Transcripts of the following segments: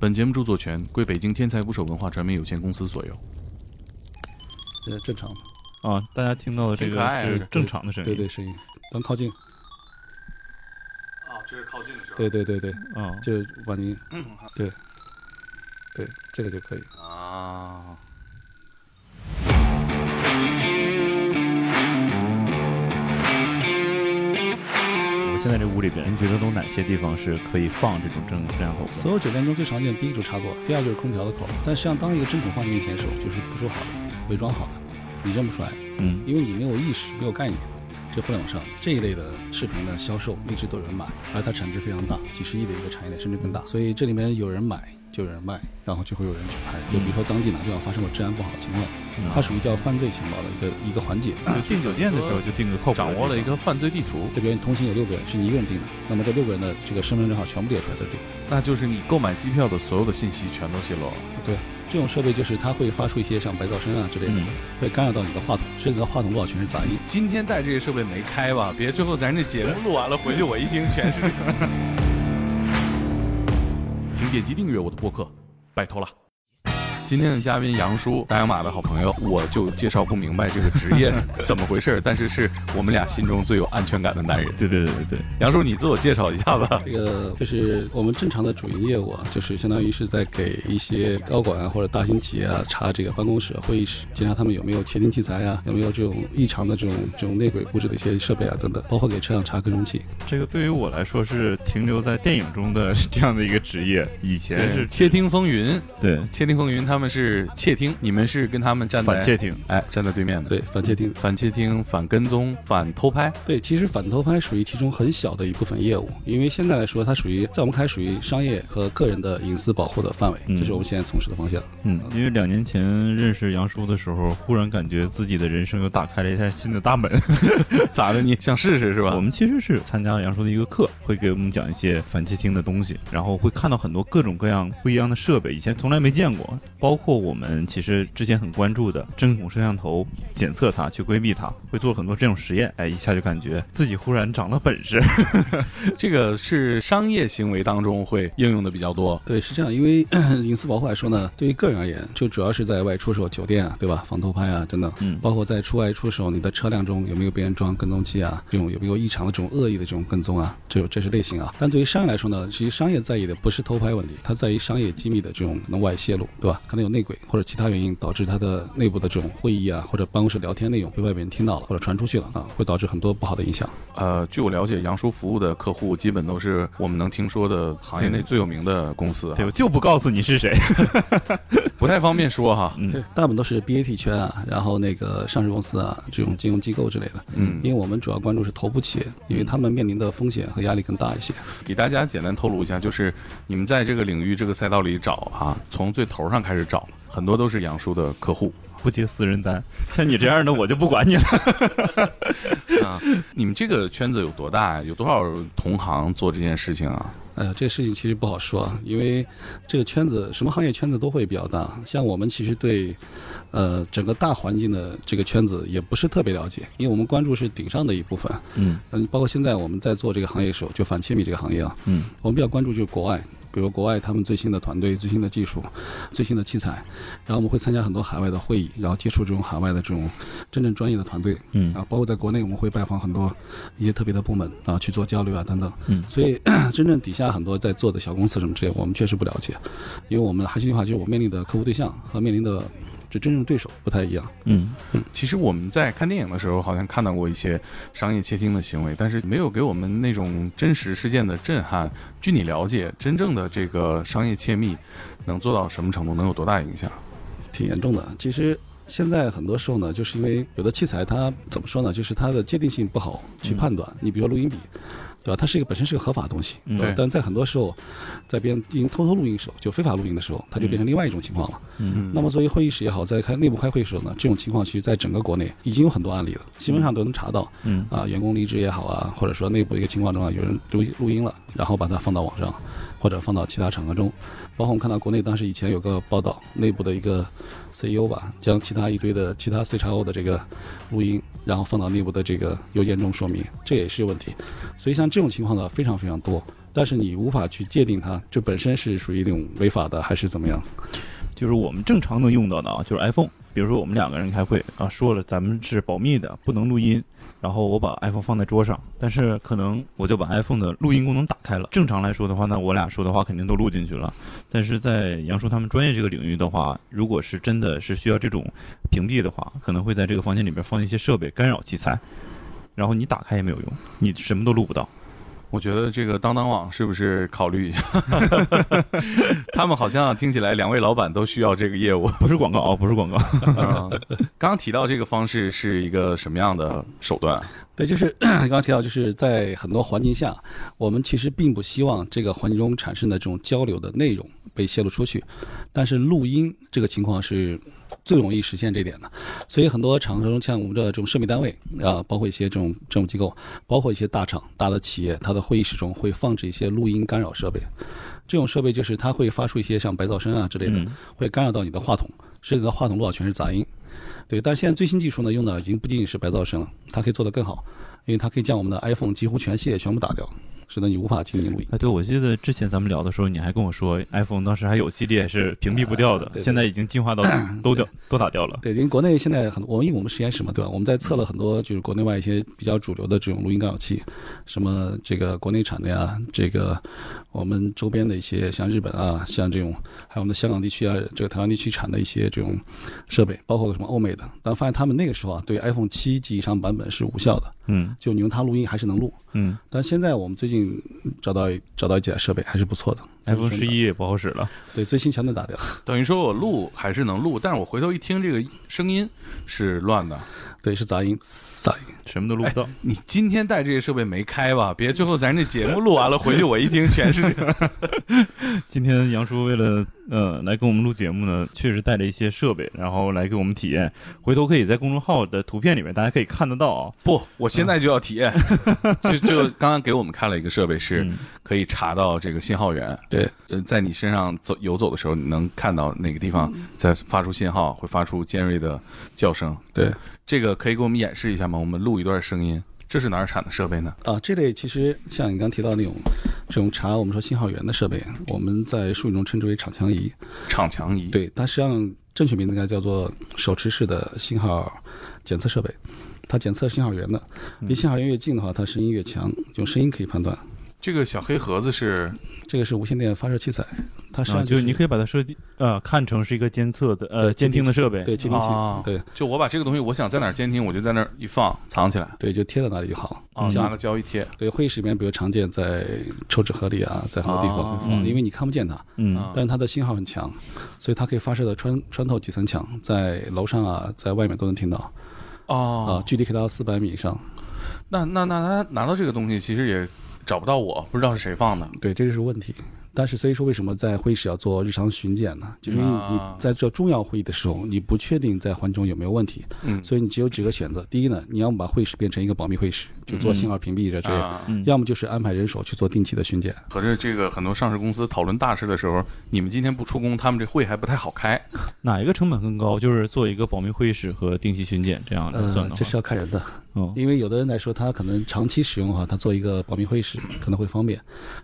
本节目著作权归北京天才捕手文化传媒有限公司所有。这正常吗？啊，大家听到的这个挺可爱的是正常的声音。对对，声音。咱靠近，啊，这是靠近的时候。对对对对，啊，就把你，对，对，这个就可以。啊，现在这屋里边，您觉得都哪些地方是可以放这种正摄像头的？所有酒店中最常见的第一就是插座，第二就是空调的口。但实际上，当一个针孔放你面前的时候，就是不说好的，伪装好的，你认不出来，嗯，因为你没有意识，没有概念。这互联网上这一类的视频的销售一直都有人买，而它产值非常大，几十亿的一个产业链，甚至更大。所以这里面有人买，就有人卖，然后就会有人去拍。就比如说当地哪地方发生过治安不好的情况，它属于叫犯罪情报的一个一个环节。就订酒店的时候就订个靠谱的掌握了一个犯罪地图，就比如你同行有六个人，是你一个人订的，那么这六个人的这个身份证号全部列出来在这里。那就是你购买机票的所有的信息全都泄露了。对，这种设备就是它会发出一些像白噪声啊之类的，嗯会干扰到你的话筒，甚至话筒不好全是杂音。今天带这些设备没开吧？别最后咱这节目录完了回去我一听全是这个。请点击订阅我的播客，拜托了。今天的嘉宾杨叔，大洋马的好朋友，我就介绍不明白这个职业怎么回事儿，但是是我们俩心中最有安全感的男人。对对对对对，杨叔，你自我介绍一下吧。这个就是我们正常的主营业务啊，就是相当于是在给一些高管啊或者大型企业啊查这个办公室、会议室，检查他们有没有窃听器材啊，有没有这种异常的这种这种内鬼布置的一些设备啊等等，包括给车上查跟踪器。这个对于我来说是停留在电影中的这样的一个职业，以前对是窃听风云，对窃听风云他们是窃听，你们是跟他们站在反窃听，哎站在对面的。对，反窃听。反窃听、反跟踪、反偷拍，对，其实反偷拍属于其中很小的一部分业务，因为现在来说，它属于在我们看来属于商业和个人的隐私保护的范围，嗯这是我们现在从事的方向。嗯，因为两年前认识杨叔的时候，忽然感觉自己的人生又打开了一扇新的大门。咋的？你想试试是吧？我们其实是参加了杨叔的一个课，会给我们讲一些反窃听的东西，然后会看到很多各种各样不一样的设备，以前从来没见过，包括我们其实之前很关注的针孔摄像头，检测它，去规避它，会做很多这种实验，哎，一下就感觉自己忽然长了本事。这个是商业行为当中会应用的比较多。对，是这样，因为 隐私保护来说呢，对于个人而言，就主要是在外出的时候，酒店啊，对吧，防偷拍啊等等，嗯包括在出外出的时候，你的车辆中有没有别人装跟踪器啊，这种有没有异常的这种恶意的这种跟踪啊，这种这是类型啊。但对于商业来说呢，其实商业在意的不是偷拍问题，它在于商业机密的这种能外泄露，对吧？可能有内鬼或者其他原因导致他的内部的这种会议啊或者办公室聊天内容被外边人听到了或者传出去了啊，会导致很多不好的影响。呃，据我了解，杨叔服务的客户基本都是我们能听说的行业内最有名的公司啊对，，我就不告诉你是谁。不太方便说哈。嗯对，大部分都是 BAT 圈啊，然后那个上市公司啊，这种金融机构之类的。嗯因为我们主要关注是头部企业，因为他们面临的风险和压力更大一些。给大家简单透露一下，就是你们在这个领域、这个赛道里找啊，从最头上开始找，很多都是杨叔的客户不接私人单，像你这样的我就不管你了。啊。你们这个圈子有多大呀？有多少同行做这件事情啊？哎呀，这个事情其实不好说，啊，因为这个圈子什么行业圈子都会比较大。像我们其实对，呃，整个大环境的这个圈子也不是特别了解，因为我们关注是顶上的一部分。嗯嗯，包括现在我们在做这个行业的时候，就反切米这个行业啊，嗯我们比较关注就是国外，比如国外他们最新的团队、最新的技术、最新的器材，然后我们会参加很多海外的会议，然后接触这种海外的这种真正专业的团队，嗯。啊，包括在国内我们会拜访很多一些特别的部门啊去做交流啊等等，嗯。所以 真正底下很多在做的小公司什么之类，我们确实不了解，因为我们还是那句话，就是我面临的客户对象和面临的就真正对手不太一样。嗯其实我们在看电影的时候，好像看到过一些商业窃听的行为，但是没有给我们那种真实事件的震撼。据你了解，真正的这个商业窃密能做到什么程度，能有多大影响？挺严重的。其实现在很多时候呢，就是因为有的器材它怎么说呢，就是它的界定性不好去判断。你比如说录音笔，对吧？它是一个本身是个合法的东西，嗯对但在很多时候，在别人进行偷偷录音的时候，就非法录音的时候，它就变成另外一种情况了。嗯那么作为会议室也好，在开内部开会的时候呢，这种情况其实在整个国内已经有很多案例了，新闻上都能查到。嗯啊，员工离职也好啊，或者说内部一个情况中啊，有人录录音了，然后把它放到网上，或者放到其他场合中。包括我们看到国内当时以前有个报道，内部的一个 CEO 吧，将其他一堆的其他 CXO 的这个录音，然后放到内部的这个邮件中说明，这也是问题。所以像这种情况呢，非常非常多。但是你无法去界定它，这本身是属于一种违法的还是怎么样？就是我们正常能用到的啊，就是 iPhone。比如说我们两个人开会啊，说了咱们是保密的，不能录音。然后我把 iPhone 放在桌上，但是可能我就把 iPhone 的录音功能打开了。正常来说的话，那我俩说的话肯定都录进去了。但是在杨叔他们专业这个领域的话，如果是真的是需要这种屏蔽的话，可能会在这个房间里边放一些设备干扰器材，然后你打开也没有用，你什么都录不到。我觉得这个当当网是不是考虑一下？他们好像听起来两位老板都需要这个业务，不是广告啊，不是广告。刚刚提到这个方式是一个什么样的手段？对，就是刚刚提到，就是在很多环境下，我们其实并不希望这个环境中产生的这种交流的内容被泄露出去，但是录音这个情况是。最容易实现这点的，所以很多厂商像我们的这种设备单位啊，包括一些这种政府机构，包括一些大厂、大的企业，它的会议室中会放置一些录音干扰设备。这种设备就是它会发出一些像白噪声啊之类的，会干扰到你的话筒，甚至话筒录到全是杂音。对，但是现在最新技术呢，用的已经不仅仅是白噪声了，它可以做得更好，因为它可以将我们的 iPhone 几乎全系列全部打掉。使得你无法进行录音。哎，对，我记得之前咱们聊的时候，你还跟我说，iPhone 当时还有系列是屏蔽不掉的，现在已经进化到都掉都打掉了。对，因为国内现在很多，我们因为我们实验室嘛，对吧？我们在测了很多，就是国内外一些比较主流的这种录音干扰器，什么这个国内产的呀，这个我们周边的一些像日本啊，像这种，还有我们的香港地区啊，这个台湾地区产的一些这种设备，包括什么欧美的，但发现他们那个时候啊，对 iPhone 七及以上版本是无效的。嗯，就你用它录音还是能录。嗯，但现在我们最近嗯找到找到几台设备还是不错的。iPhone 十一也不好使了，对，最新全都打掉。等于说我录还是能录，但是我回头一听这个声音是乱的，对，是杂音，杂音，什么都录不到。你今天带这些设备没开吧？别最后咱这节目录完了回去我一听 全是。今天杨叔为了呃来跟我们录节目呢，确实带了一些设备，然后来给我们体验。回头可以在公众号的图片里面大家可以看得到啊。不，我现在就要体验。就就刚刚给我们看了一个设备，是可以查到这个信号源。对，呃，在你身上走游走的时候，你能看到哪个地方在发出信号，会发出尖锐的叫声。对，这个可以给我们演示一下吗？我们录一段声音。这是哪儿产的设备呢？啊，这类其实像你刚提到那种这种查我们说信号源的设备，我们在术语中称之为场强仪。场强仪。对，它实际上正确名字应该叫做手持式的信号检测设备。它检测信号源的，离信号源越近的话，它声音越强，用声音可以判断。这个小黑盒子是，这个是无线电发射器材，它实际上就是你可以把它设定呃看成是一个监测的呃监听的设备，对监听器，对，就我把这个东西我想在哪儿监听，我就在那儿一放藏起来，对，就贴在那里就好，啊，拿个胶一贴，对，会议室里面比较常见在抽纸盒里啊，在很多地方会放，因为你看不见它，嗯，但是它的信号很强，所以它可以发射的穿穿透几层墙，在楼上啊，在外面都能听到，哦，啊，距离可以到四百米以上，那那那他拿到这个东西其实也。找不到我，不知道是谁放的。对，这就是问题。但是，所以说为什么在会议室要做日常巡检呢？就是因为你在做重要会议的时候，你不确定在环中有没有问题。嗯。所以你只有几个选择：第一呢，你要么把会议室变成一个保密会议室，就做信号屏蔽这之类的；要么就是安排人手去做定期的巡检。可是这个很多上市公司讨论大事的时候，你们今天不出工，他们这会还不太好开。哪一个成本更高？就是做一个保密会议室和定期巡检这样的算的这是要看人的。嗯。因为有的人来说，他可能长期使用的话，他做一个保密会议室可能会方便。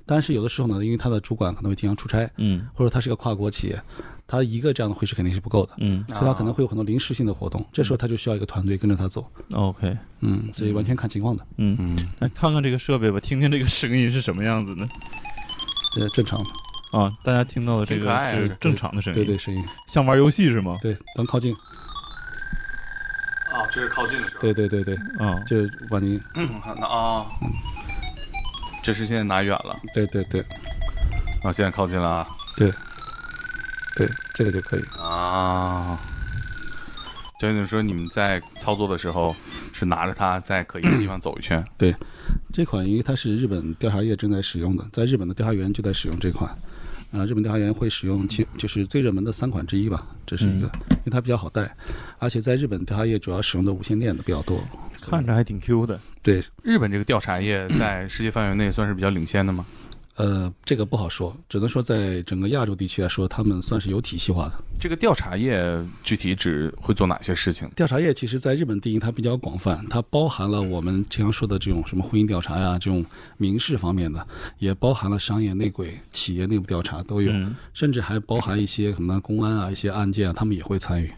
但是有的时候呢，因为他的主管可能会经常出差。嗯，或者他是个跨国企业，他一个这样的会师肯定是不够的，嗯，所以他可能会有很多临时性的活动，这时候他就需要一个团队跟着他走。OK，嗯，所以完全看情况的。嗯嗯，来看看这个设备吧，听听这个声音是什么样子的。这正常的啊，大家听到的这个是正常的声音，对对，声音像玩游戏是吗？对，咱靠近。啊，这是靠近的时候。对对对对，啊，就把你，那啊，这是现在拿远了。对对对。啊，现在靠近了啊！对，对，这个就可以啊。就是说，你们在操作的时候是拿着它在可疑的地方走一圈。对，这款因为它是日本调查业正在使用的，在日本的调查员就在使用这款。啊，日本调查员会使用其就是最热门的三款之一吧，这是一个，因为它比较好带，而且在日本调查业主要使用的无线电的比较多。看着还挺 Q 的。对，日本这个调查业在世界范围内算是比较领先的吗？呃，这个不好说，只能说在整个亚洲地区来说，他们算是有体系化的。这个调查业具体指会做哪些事情？调查业其实在日本定义它比较广泛，它包含了我们经常说的这种什么婚姻调查呀，这种民事方面的，也包含了商业内鬼、企业内部调查都有，嗯甚至还包含一些什么公安啊、一些案件啊，他们也会参与。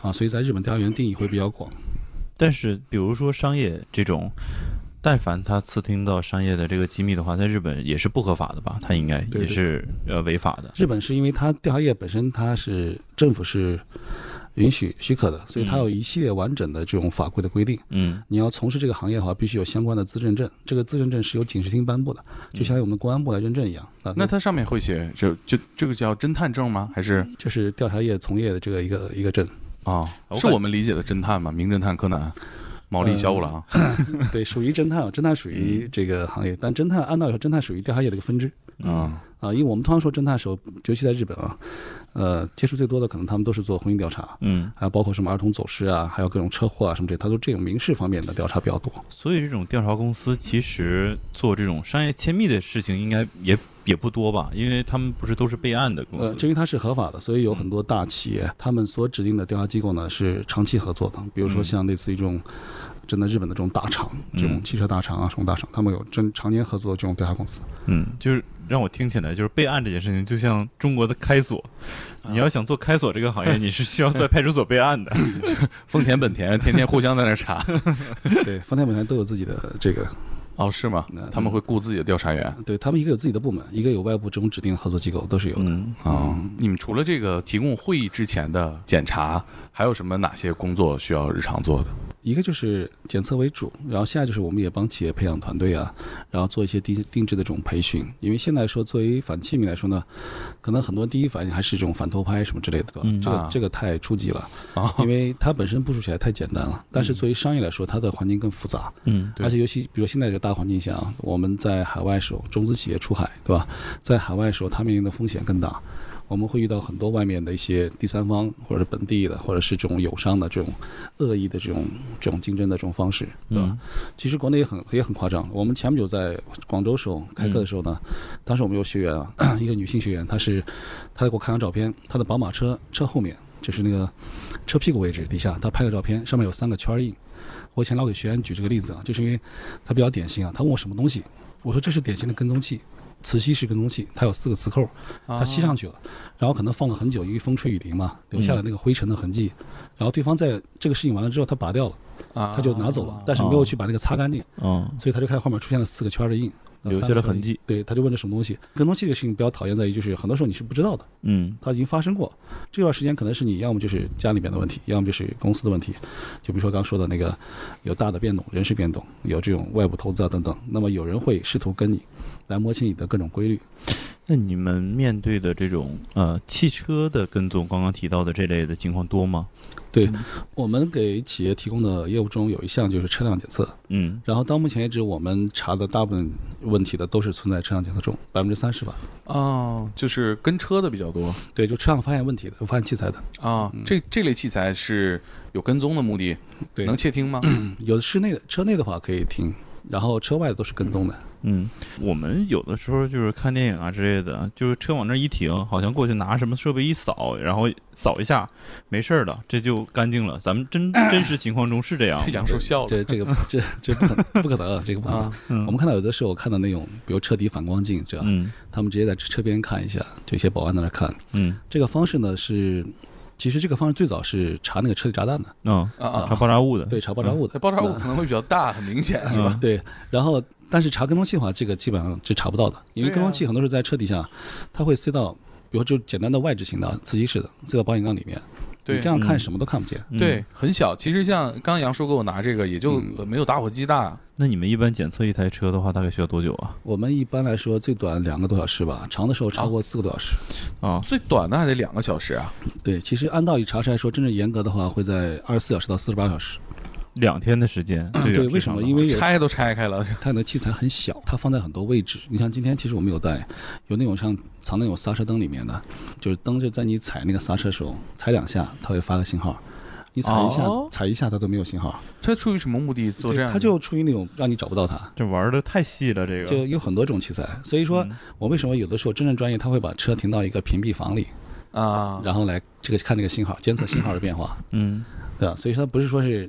啊，所以在日本调查员定义会比较广。但是比如说商业这种，但凡他刺听到商业的这个机密的话，在日本也是不合法的吧？他应该也是呃违法的。日本是因为它调查业本身它是政府是允许许可的，所以它有一系列完整的这种法规的规定。嗯你要从事这个行业的话，必须有相关的资认证，这个资认证是由警视厅颁布的，就相当于我们公安部来认证一样。啊，那它上面会写，就就这个叫侦探证吗？还是就是调查业从业的这个一个一个证。啊、是我们理解的侦探吗？名侦探柯南，毛利小五郎。对，属于侦探，侦探属于这个行业，但侦探按道理说，侦探属于调查业的一个分支嗯啊。因为我们通常说侦探的时候，尤其在日本啊，呃，接触最多的可能他们都是做婚姻调查，嗯，还有包括什么儿童走失啊，还有各种车祸啊什么这，他都这种民事方面的调查比较多。所以这种调查公司其实做这种商业窃密的事情，应该也也不多吧？因为他们不是都是备案的公呃，司。至于它是合法的，所以有很多大企业，他们所指定的调查机构呢是长期合作的，比如说嗯像类似于这种。真的日本的这种大厂，这种嗯汽车大厂啊，什么大厂，他们有真常年合作的这种调查公司。嗯，就是让我听起来，就是备案这件事情，就像中国的开锁。你要想做开锁这个行业，你是需要在派出所备案的。丰田、本田天天互相在那儿查。对，丰田、本田都有自己的这个，哦，是吗？他们会雇自己的调查员。对他们一个有自己的部门，一个有外部这种指定合作机构，都是有的。嗯，啊、你们除了这个提供会议之前的检查，还有什么哪些工作需要日常做的？一个就是检测为主，然后现在就是我们也帮企业培养团队啊，然后做一些定定制的这种培训。因为现在说作为反器皿来说呢，可能很多第一反应还是这种反偷拍什么之类的，对吧？嗯这个、啊这个太初级了，啊因为它本身部署起来太简单了。但是作为商业来说，它的环境更复杂，嗯对而且尤其比如现在这个大环境下啊，我们在海外时候，中资企业出海，对吧？在海外时候，它面临的风险更大。我们会遇到很多外面的一些第三方，或者是本地的，或者是这种友商的这种恶意的这种这种竞争的这种方式，对吧？嗯其实国内也很也很夸张。我们前不久在广州时候开课的时候呢，当时我们有学员啊，一个女性学员，她是她给我看张照片，她的宝马车车后面就是那个车屁股位置底下，她拍个照片，上面有三个圈印。我以前老给学员举这个例子啊，就是因为她比较典型啊，她问我什么东西，我说这是典型的跟踪器。磁吸式跟踪器，它有四个磁扣，它吸上去了，然后可能放了很久，因为风吹雨淋嘛，留下了那个灰尘的痕迹。然后对方在这个事情完了之后，他拔掉了，啊，他就拿走了，但是没有去把那个擦干净，哦，所以他就看后面出现了四个圈的印，留下了痕迹。对，他就问这什么东西。跟踪器这个事情比较讨厌在于，就是很多时候你是不知道的，嗯它已经发生过。这段时间可能是你要么就是家里面的问题，要么就是公司的问题。就比如说刚说的那个有大的变动，人事变动，有这种外部投资啊等等。那么有人会试图跟你来摸清你的各种规律。那你们面对的这种呃汽车的跟踪，刚刚提到的这类的情况多吗？对我们给企业提供的业务中有一项就是车辆检测，嗯然后到目前为止，我们查的大部分问题的都是存在车辆检测中，百分之三十吧。哦，就是跟车的比较多对，就车辆发现问题的、发现器材的，啊。这这类器材是有跟踪的目的，对能窃听吗？有的室内的车内的话可以听，然后车外的都是跟踪的。嗯，我们有的时候就是看电影啊之类的，就是车往那儿一停，好像过去拿什么设备一扫，然后扫一下，没事儿了，这就干净了。咱们真 真实情况中是这样吗。杨叔笑了这这个这这不可不可能，这个不可能。啊，嗯我们看到有的时候看到那种，比如车底反光镜这样，嗯他们直接在车边看一下，就一些保安在那看。嗯这个方式呢是，其实这个方式最早是查那个车里炸弹的，嗯，查爆炸物的。对，查爆炸物的那。爆炸物可能会比较大，很明显，是吧？对，然后但是查跟踪器的话，这个基本上是查不到的，因为跟踪器很多时候在车底下，它会塞到，比如就简单的外置型的磁吸式的，塞到保险杠里面，对你这样看嗯什么都看不见。嗯对，很小。其实像刚刚杨叔给我拿这个，也就没有打火机大。那你们一般检测一台车的话，大概需要多久啊？我们一般来说最短两个多小时吧，长的时候超过四个多小时。啊，最短的还得两个小时啊！对，其实按道理查车来说，真正严格的话会在二十四小时到四十八小时。两天的时间。这对，为什么？因为拆都拆开了，它的器材很小，它放在很多位置。你像今天其实我们有带，有那种像藏那种刹车灯里面的，就是灯就在你踩那个刹车的时候踩两下，它会发个信号。你踩一下、哦踩一下它都没有信号，它出于什么目的做这样它就出于那种让你找不到它。这玩的太细了，这个就有很多种器材，所以说嗯我为什么有的时候真正专业他会把车停到一个屏蔽房里，啊，然后来这个看这个信号，监测信号的变化，嗯，对吧？所以说不是说是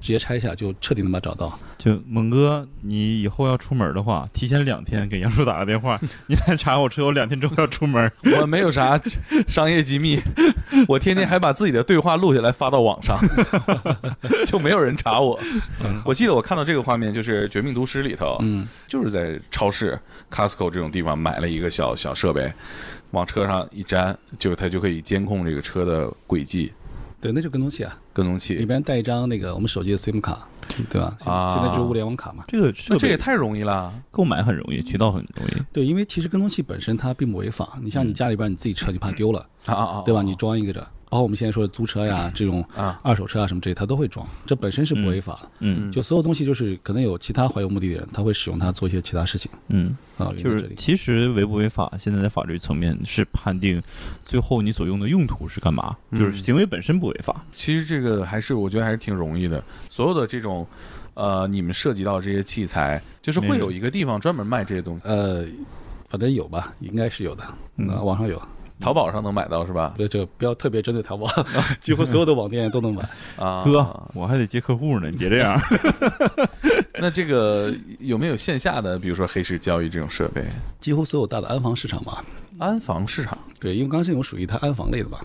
直接拆下就彻底能把它找到，就猛哥，你以后要出门的话，提前两天给杨叔打个电话，你来查我车，我两天之后要出门。我没有啥商业机密，我天天还把自己的对话录下来发到网上，就没有人查我。我记得我看到这个画面，就是《绝命毒师》里头，嗯，就是在超市 Costco 这种地方买了一个小小设备，往车上一粘，就它就可以监控这个车的轨迹。对，那就跟踪器啊，跟踪器里，边带一张那个我们手机的 SIM 卡，对吧？现啊现在就是物联网卡嘛。这个这这也太容易了。购买很容易，渠道很容易。对，因为其实跟踪器本身它并不违法，你像你家里边你自己车，你怕丢了，啊啊啊！对吧？你装一个这，包括我们现在说的租车呀这种啊。二手车啊什么这些，它都会装，这本身是不违法的。嗯。就所有东西就是可能有其他怀有目的的人，他会使用它做一些其他事情。嗯，啊。就是其实违不违法，现在在法律层面是判定最后你所用的用途是干嘛，嗯。就是行为本身不违法。其实这个还是我觉得还是挺容易的。所有的这种，呃，你们涉及到这些器材，就是会有一个地方专门卖这些东西，呃，反正有吧，应该是有的，嗯。啊，网上有。淘宝上能买到是吧？对这个不要特别针对淘宝，几乎所有的网店都能买。啊，哥，我还得接客户呢，你别这样。那这个有没有线下的，比如说黑市交易这种设备？几乎所有大的安防市场嘛，安防市场对，因为刚刚这种属于它安防类的吧，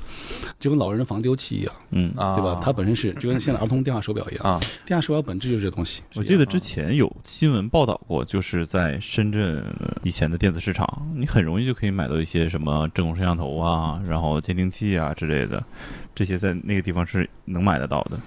就跟老人的防丢器一样，嗯，啊，对吧？它本身是就跟现在儿童电话手表一样，啊，电话手表本质就是这东西。我记得之前有新闻报道过，就是在深圳以前的电子市场，你很容易就可以买到一些什么针孔摄像头啊，然后监听器啊之类的，这些在那个地方是能买得到的。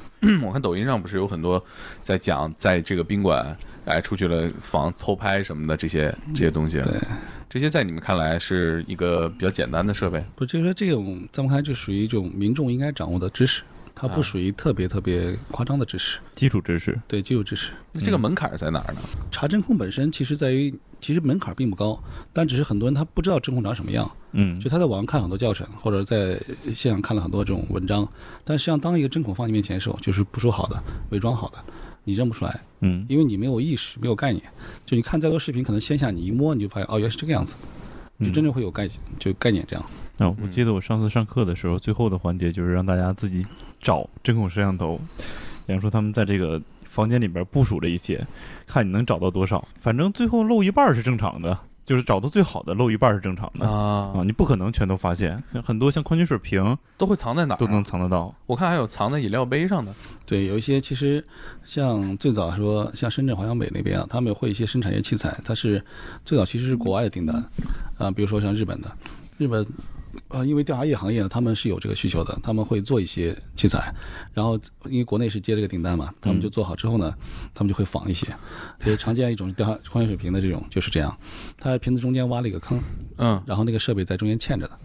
我看抖音上不是有很多在讲，在这个宾馆哎出去了防偷拍什么的这些这些东西，对，这些在你们看来是一个比较简单的设备？不就是说这种在我看来就属于一种民众应该掌握的知识，它不啊。属于特别特别夸张的知识，基础知识，对，基础知识。那这个门槛在哪儿呢？查针孔本身其实在于，其实门槛并不高，但只是很多人他不知道针孔长什么样，嗯。就他在网上看了很多教程，或者在现场看了很多这种文章，但实际上当一个针孔放你面前的时候，就是不说好的，伪装好的，你认不出来，嗯因为你没有意识，没有概念。就你看再多视频，可能线下你一摸，你就发现哦，原来是这个样子，就真正会有概就概念这样。啊，我记得我上次上课的时候，最后的环节就是让大家自己找针孔摄像头。比方说他们在这个房间里边部署了一些，看你能找到多少。反正最后漏一半是正常的，就是找到最好的漏一半是正常的啊，啊，你不可能全都发现。很多像矿泉水瓶都会藏在哪儿啊？都能藏得到。我看还有藏在饮料杯上的对，有一些其实像最早说像深圳华强北那边啊，他们会一些生产一些器材，它是最早其实是国外的订单，啊、比如说像日本的，日本。呃，因为调查业行业呢，他们是有这个需求的，他们会做一些器材，然后因为国内是接这个订单嘛，他们就做好之后呢，他们就会仿一些。所以常见一种调查矿泉水瓶的这种就是这样，它瓶子中间挖了一个坑，嗯。然后那个设备在中间嵌着的。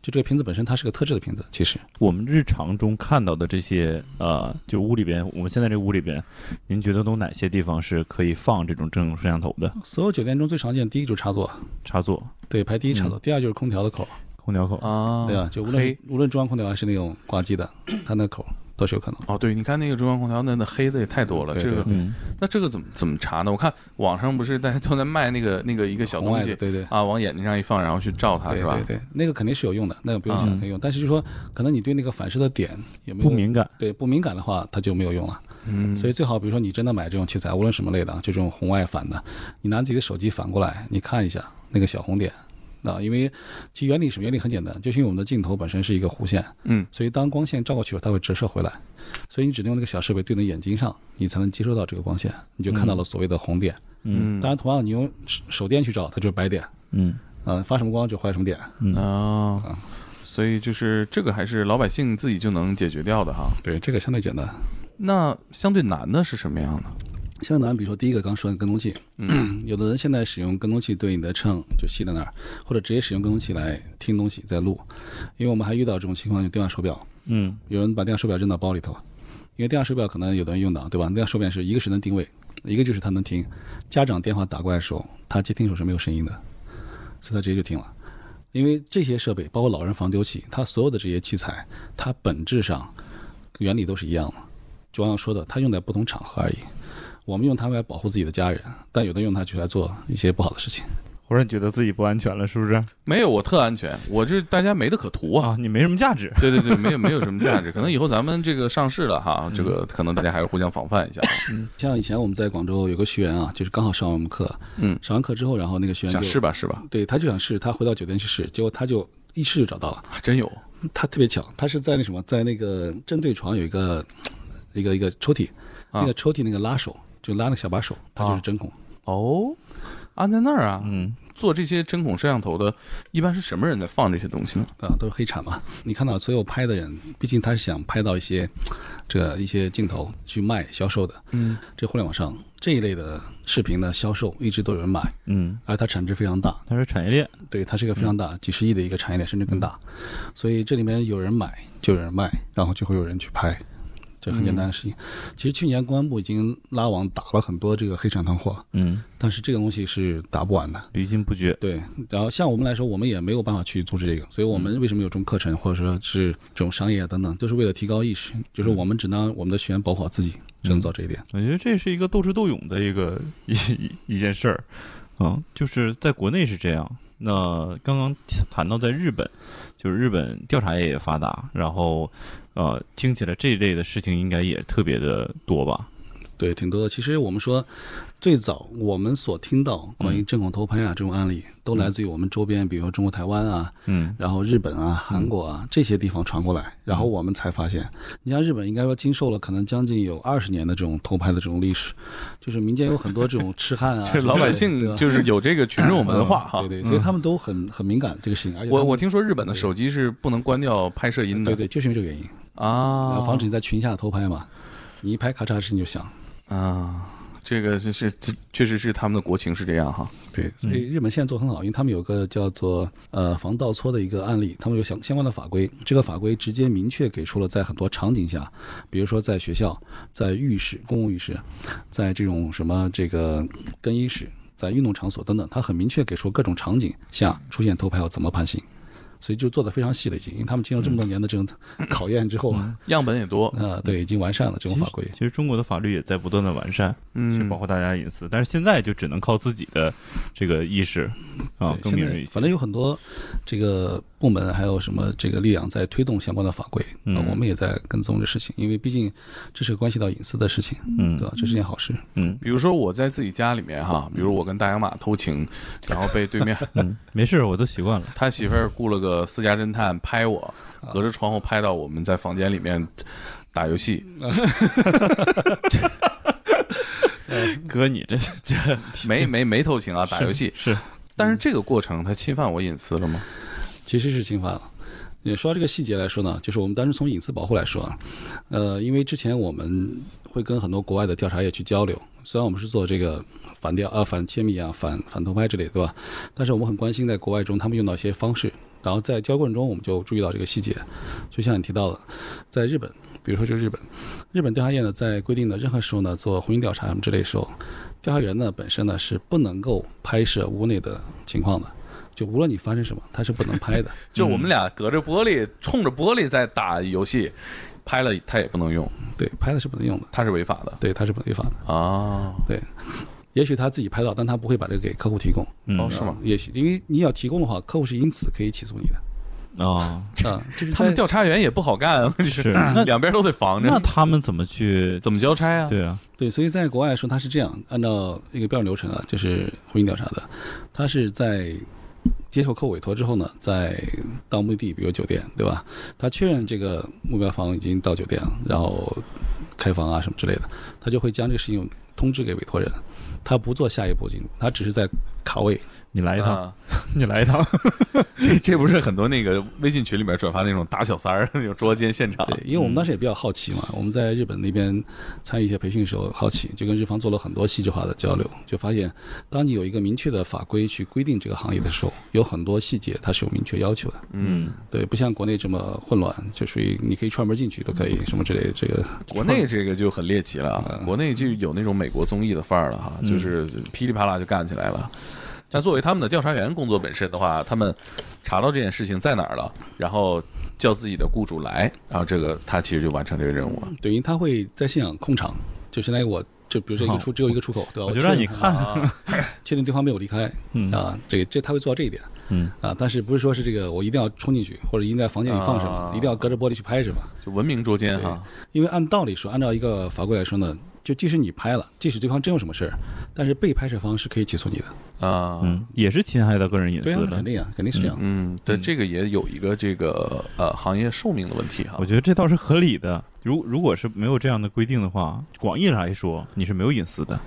就这个瓶子本身它是个特制的瓶子，其实。我们日常中看到的这些，呃，就屋里边，我们现在这屋里边，您觉得都哪些地方是可以放这种这种摄像头的？所有酒店中最常见，第一就是插座，插座、对，排第一插座，第二就是空调的口，空调口？啊，对啊，就无论无论中央空调还是那种挂机的，它那口都是有可能。哦，对，你看那个中央空调，那那黑的也太多了。对这个那这个怎么怎么查呢？我看网上不是大家都在卖那个那个一个小东西对对。啊，往眼睛上一放，然后去照它，是吧对对？对，那个肯定是有用的，那个不用想嗯可以用。但是就说，可能你对那个反射的点有没有不敏感。对不敏感的话，它就没有用了。嗯，所以最好，比如说你真的买这种器材，无论什么类的，啊，就这种红外反的，你拿自己的手机反过来，你看一下那个小红点。啊，因为其原理是原理很简单，就是因为我们的镜头本身是一个弧线，嗯，所以当光线照过去，它会折射回来，所以你只能用那个小设备对你的眼睛上，你才能接收到这个光线，你就看到了所谓的红点。嗯当然，同样你用手手电去照，它就是白点，嗯啊、发什么光就坏什么点。嗯啊，所以就是这个还是老百姓自己就能解决掉的哈。对，这个相对简单。那相对难的是什么样的？相对难，比如说第一个刚说的跟踪器，嗯 有的人现在使用跟踪器对你的秤就系在那儿，或者直接使用跟踪器来听东西在录，因为我们还遇到这种情况，就电话手表，嗯有人把电话手表扔到包里头，因为电话手表可能有的人用到，对吧？电话手表是一个是能定位，一个就是它能听，家长电话打过来的时候，他接听时候是没有声音的，所以他直接就听了。因为这些设备，包括老人防丢器，它所有的这些器材，它本质上原理都是一样的。就像说的，它用在不同场合而已。我们用它来保护自己的家人，但有的用它去来做一些不好的事情。忽然觉得自己不安全了，是不是？没有，我特安全，我这大家没得可图啊。啊，你没什么价值。对对对，没有没有什么价值，可能以后咱们这个上市了哈，这个可能大家还是互相防范一下。像以前我们在广州有个学员啊，就是刚好上完我们课，嗯，上完课之后，然后那个学员想试吧试吧，对，他就想试，他回到酒店去试，结果他就一试就找到了。还真有他特别巧，他是在那什么，在那个正对床有一个 一个一个抽屉，啊那个抽屉那个拉手就拉那个小把手，它就是针孔。哦，安在那儿啊。嗯，做这些针孔摄像头的，一般是什么人在放这些东西呢？啊，都是黑产嘛。你看到所有拍的人，毕竟他是想拍到一些这个一些镜头去卖销售的。嗯，这互联网上这一类的视频的销售一直都有人买，嗯，而它产值非常大。它是产业链。对，它是一个非常大，几十亿的一个产业链，甚至更大。所以这里面有人买，就有人卖，然后就会有人去拍，这很简单的事情。其实去年公安部已经拉网打了很多这个黑产团伙，嗯，但是这个东西是打不完的。屡禁不绝。对，然后像我们来说，我们也没有办法去阻止这个，所以我们为什么有这种课程，或者说是这种商业啊等等，都是为了提高意识，就是我们只能我们的学员保护好自己，只能做这一点。我觉得这是一个斗智斗勇的一个一一一件事儿，嗯，就是在国内是这样。那刚刚谈到在日本，就是日本调查业也发达，然后呃，听起来这一类的事情应该也特别的多吧？对，挺多的。其实我们说，最早我们所听到关于针孔偷拍啊这种案例，都来自于我们周边，比如中国台湾啊，嗯然后日本啊、韩国啊这些地方传过来，然后我们才发现，你像日本应该说经受了可能将近有二十年的这种偷拍的这种历史，就是民间有很多这种痴汉啊，这老百姓就是有这个群众文化哈。对对，所以他们都很很敏感这个事情，而且我我听说日本的手机是不能关掉拍摄音的。对对，就是因为这个原因，啊，防止你在群下偷拍嘛，你一拍咔嚓声音就响。啊，这个就是这确实是他们的国情是这样哈。对，所以日本现在做很好，因为他们有个叫做呃防盗搓的一个案例，他们有相相关的法规，这个法规直接明确给出了在很多场景下，比如说在学校、在浴室、公共浴室，在这种什么这个更衣室、在运动场所等等，它很明确给出各种场景下出现偷拍要怎么判刑。所以就做的非常细了，已经，因为他们经过这么多年的这种考验之后，啊、样本也多啊，对，已经完善了这种法规。其实中国的法律也在不断的完善，去嗯保护大家的隐私，但是现在就只能靠自己的这个意识啊，更敏锐一些。反正有很多这个部门还有什么这个力量在推动相关的法规，嗯呃我们也在跟踪这事情，因为毕竟这是关系到隐私的事情，嗯对吧？这是件好事。嗯比如说我在自己家里面哈，比如我跟大洋马偷情，然后被对面嗯，没事，我都习惯了。他媳妇儿雇了个私家侦探拍我，啊隔着窗户拍到我们在房间里面打游戏，哥，你这这没没没偷情啊，打游戏。是但是这个过程他侵犯我隐私了吗？其实是侵犯了。也说到这个细节来说呢，就是我们单纯从隐私保护来说啊，呃，因为之前我们会跟很多国外的调查业去交流，虽然我们是做这个反调啊、反窃密啊、反反偷拍之类，对吧？但是我们很关心在国外中他们用到一些方式，然后在交流中我们就注意到这个细节，就像你提到的，在日本，比如说就日本，日本调查业呢在规定的任何时候呢做婚姻调查什么之类的时候，调查员呢本身呢是不能够拍摄屋内的情况的。就无论你发生什么，他是不能拍的。就我们俩隔着玻璃，冲着玻璃在打游戏，拍了它也不能用，对，拍了是不能用的，它是违法的对，他是不违法的。啊。对也许他自己拍到，但他不会把这个给客户提供。嗯哦，是吗？也许因为你要提供的话，客户是因此可以起诉你的哦，啊。就是他们调查员也不好干，啊，是两边都得防着那。他们怎么去？怎么交差啊？对啊，对，所以在国外来说，他是这样，按照一个标准流程啊，就是婚姻调查的，他是在接受客户委托之后呢，在到目的地，比如酒店，对吧？他确认这个目标房已经到酒店了，然后开房啊什么之类的，他就会将这个事情通知给委托人，他不做下一步进，他只是在卡位。你来一趟，啊，你来一趟。这这不是很多那个微信群里面转发那种打小三儿那种捉奸现场？对，因为我们当时也比较好奇嘛，我们在日本那边参与一些培训的时候，好奇就跟日方做了很多细致化的交流，就发现，当你有一个明确的法规去规定这个行业的时候，有很多细节它是有明确要求的。嗯，对，不像国内这么混乱，就属于你可以串门进去都可以，什么之类的。这个 国内这个就很猎奇了啊，国内就有那种美国综艺的范儿了哈，就是噼里啪啦就干起来了。但作为他们的调查员工作本身的话，他们查到这件事情在哪儿了，然后叫自己的雇主来，然后这个他其实就完成这个任务了。等于他会在现场控场，就相当于我就比如说一个出只有一个出口，对吧？我就让你看，啊，确定对方没有离开嗯啊，这个这他会做到这一点嗯啊，但是不是说是这个我一定要冲进去，或者一定在房间里放什么啊，一定要隔着玻璃去拍什么？就文明捉奸哈。因为按道理说，按照一个法规来说呢，就即使你拍了，即使对方真有什么事儿，但是被拍摄方是可以起诉你的。啊，嗯，也是侵害到个人隐私的。对肯定啊，肯定是这样。嗯，对，这个也有一个这个呃行业寿命的问题哈我。觉得这倒是合理的。如如果是没有这样的规定的话，广义上来说，你是没有隐私的，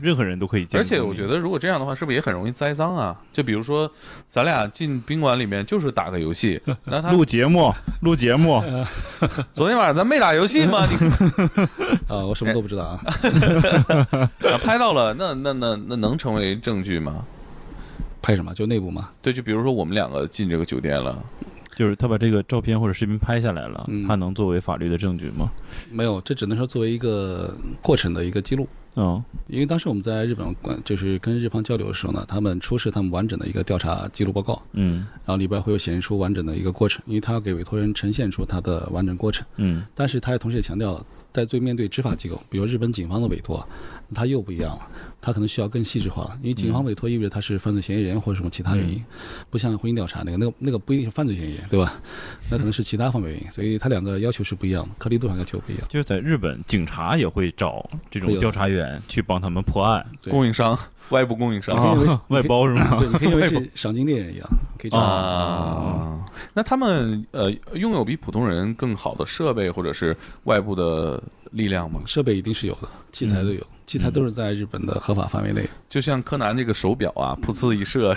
任何人都可以进。而且我觉得，如果这样的话，是不是也很容易栽赃啊？就比如说，咱俩进宾馆里面就是打个游戏，那他录节目，录节目，昨天晚上咱没打游戏吗？你 啊，我什么都不知道啊。啊拍到了，那那那那能成为证据吗？拍什么？就内部吗。对，就比如说我们两个进这个酒店了，就是他把这个照片或者视频拍下来了，嗯他能作为法律的证据吗？没有，这只能说作为一个过程的一个记录。嗯。因为当时我们在日本管，就是跟日方交流的时候呢，他们出示他们完整的一个调查记录报告，嗯。然后里边会有显示出完整的一个过程，因为他要给委托人呈现出他的完整过程。嗯。但是他也同时也强调了，在对面对执法机构，比如日本警方的委托，他又不一样了，他可能需要更细致化，因为警方委托意味着他是犯罪嫌疑人或者什么其他原因，不像婚姻调查那个那个那个不一定是犯罪嫌疑人，对吧？那可能是其他方面原因，所以他两个要求是不一样的，颗粒度上要求不一样。就是在日本，警察也会找这种调查员去帮他们破案，对供应商、外部供应商外包是吗？对，你可以认为是赏金猎人一样，可以这样想。啊。那他们呃拥有比普通人更好的设备或者是外部的力量吗？设备一定是有的，器材都有，器材都是在日本的合法范围内。就像柯南这个手表啊，噗呲一射，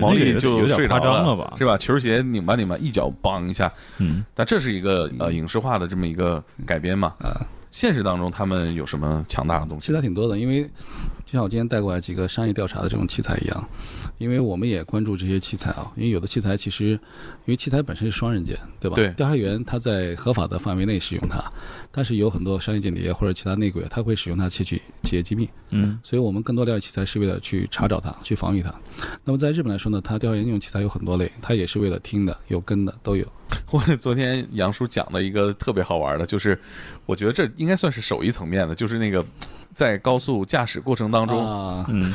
毛利就有点夸睡着张了吧？是吧？球鞋拧吧拧吧，一脚梆一下。嗯，但这是一个呃影视化的这么一个改编嘛？啊，现实当中他们有什么强大的东西？器材挺多的，因为就像我今天带过来几个商业调查的这种器材一样，因为我们也关注这些器材啊，因为有的器材其实，因为器材本身是双刃剑，对吧？对调查员他在合法的范围内使用它，但是有很多商业间谍或者其他内鬼，他会使用它窃取企业机密，嗯所以我们更多了解器材是为了去查找它，去防御它。那么在日本来说呢，它调查员用器材有很多类，它也是为了听的、有跟的都有。我昨天杨叔讲的一个特别好玩的，就是我觉得这应该算是手艺层面的，就是那个在高速驾驶过程当中、啊，嗯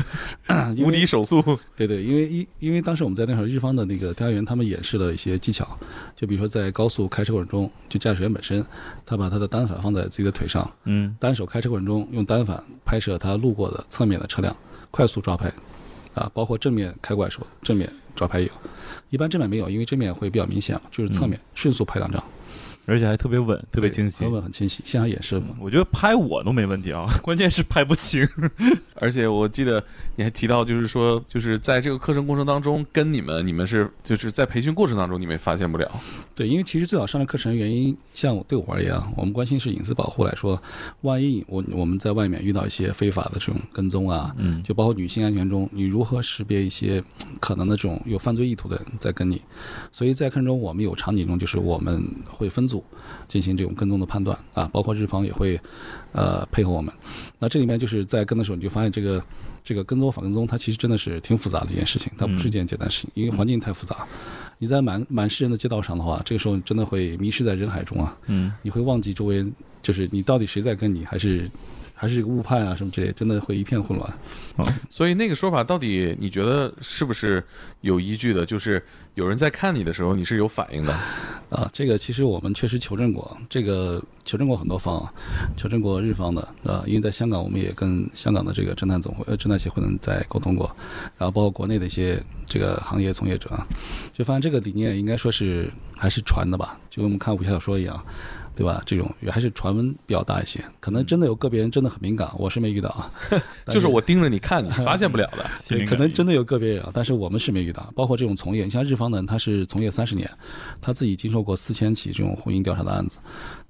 无敌手速，对对，因为因因为当时我们在那会儿，日方的那个调查员他们演示了一些技巧，就比如说在高速开车过程中，就驾驶员本身，他把他的单反放在自己的腿上，嗯。单手开车过程中用单反拍摄他路过的侧面的车辆，快速抓拍，啊，包括正面开过来时候正面抓拍有，一般正面没有，因为正面会比较明显嘛，就是侧面迅速拍两张，而且还特别稳，特别清晰很。稳很清晰，现场演示嘛。我觉得拍我都没问题啊，关键是拍不清。而且我记得你还提到，就是说，就是在这个课程过程当中，跟你们，你们是就是在培训过程当中，你们也发现不了。对，因为其实最早上这课程原因，像我对我而言啊，我们关心是隐私保护来说，万一我我们在外面遇到一些非法的这种跟踪啊，嗯就包括女性安全中，你如何识别一些可能的这种有犯罪意图的人在跟你？所以在课程中，我们有场景中就是我们会分组进行这种跟踪的判断啊，包括日方也会呃配合我们。那这里面就是在跟的时候，你就发现这个这个跟踪反跟踪，它其实真的是挺复杂的一件事情，它不是一件简单事情，因为环境太复杂。你在满满是人的街道上的话，这个时候你真的会迷失在人海中啊，嗯，你会忘记周围就是你到底谁在跟你，还是还是一个误判啊什么之类，真的会一片混乱。所以那个说法到底你觉得是不是有依据的？就是有人在看你的时候，你是有反应的。啊，这个其实我们确实求证过，这个求证过很多方啊，求证过日方的啊，因为在香港我们也跟香港的这个侦探总会、呃侦探协会呢在沟通过，然后包括国内的一些这个行业从业者啊，就发现这个理念应该说是还是传的吧，就跟我们看武侠小说一样。对吧？这种也还是传闻比较大一些，可能真的有个别人真的很敏感，我是没遇到啊。但就是我盯着你看，你发现不了的。对，可能真的有个别人啊，但是我们是没遇到。包括这种从业，你像日方的人，他是从业三十年，他自己经受过四千起这种婚姻调查的案子。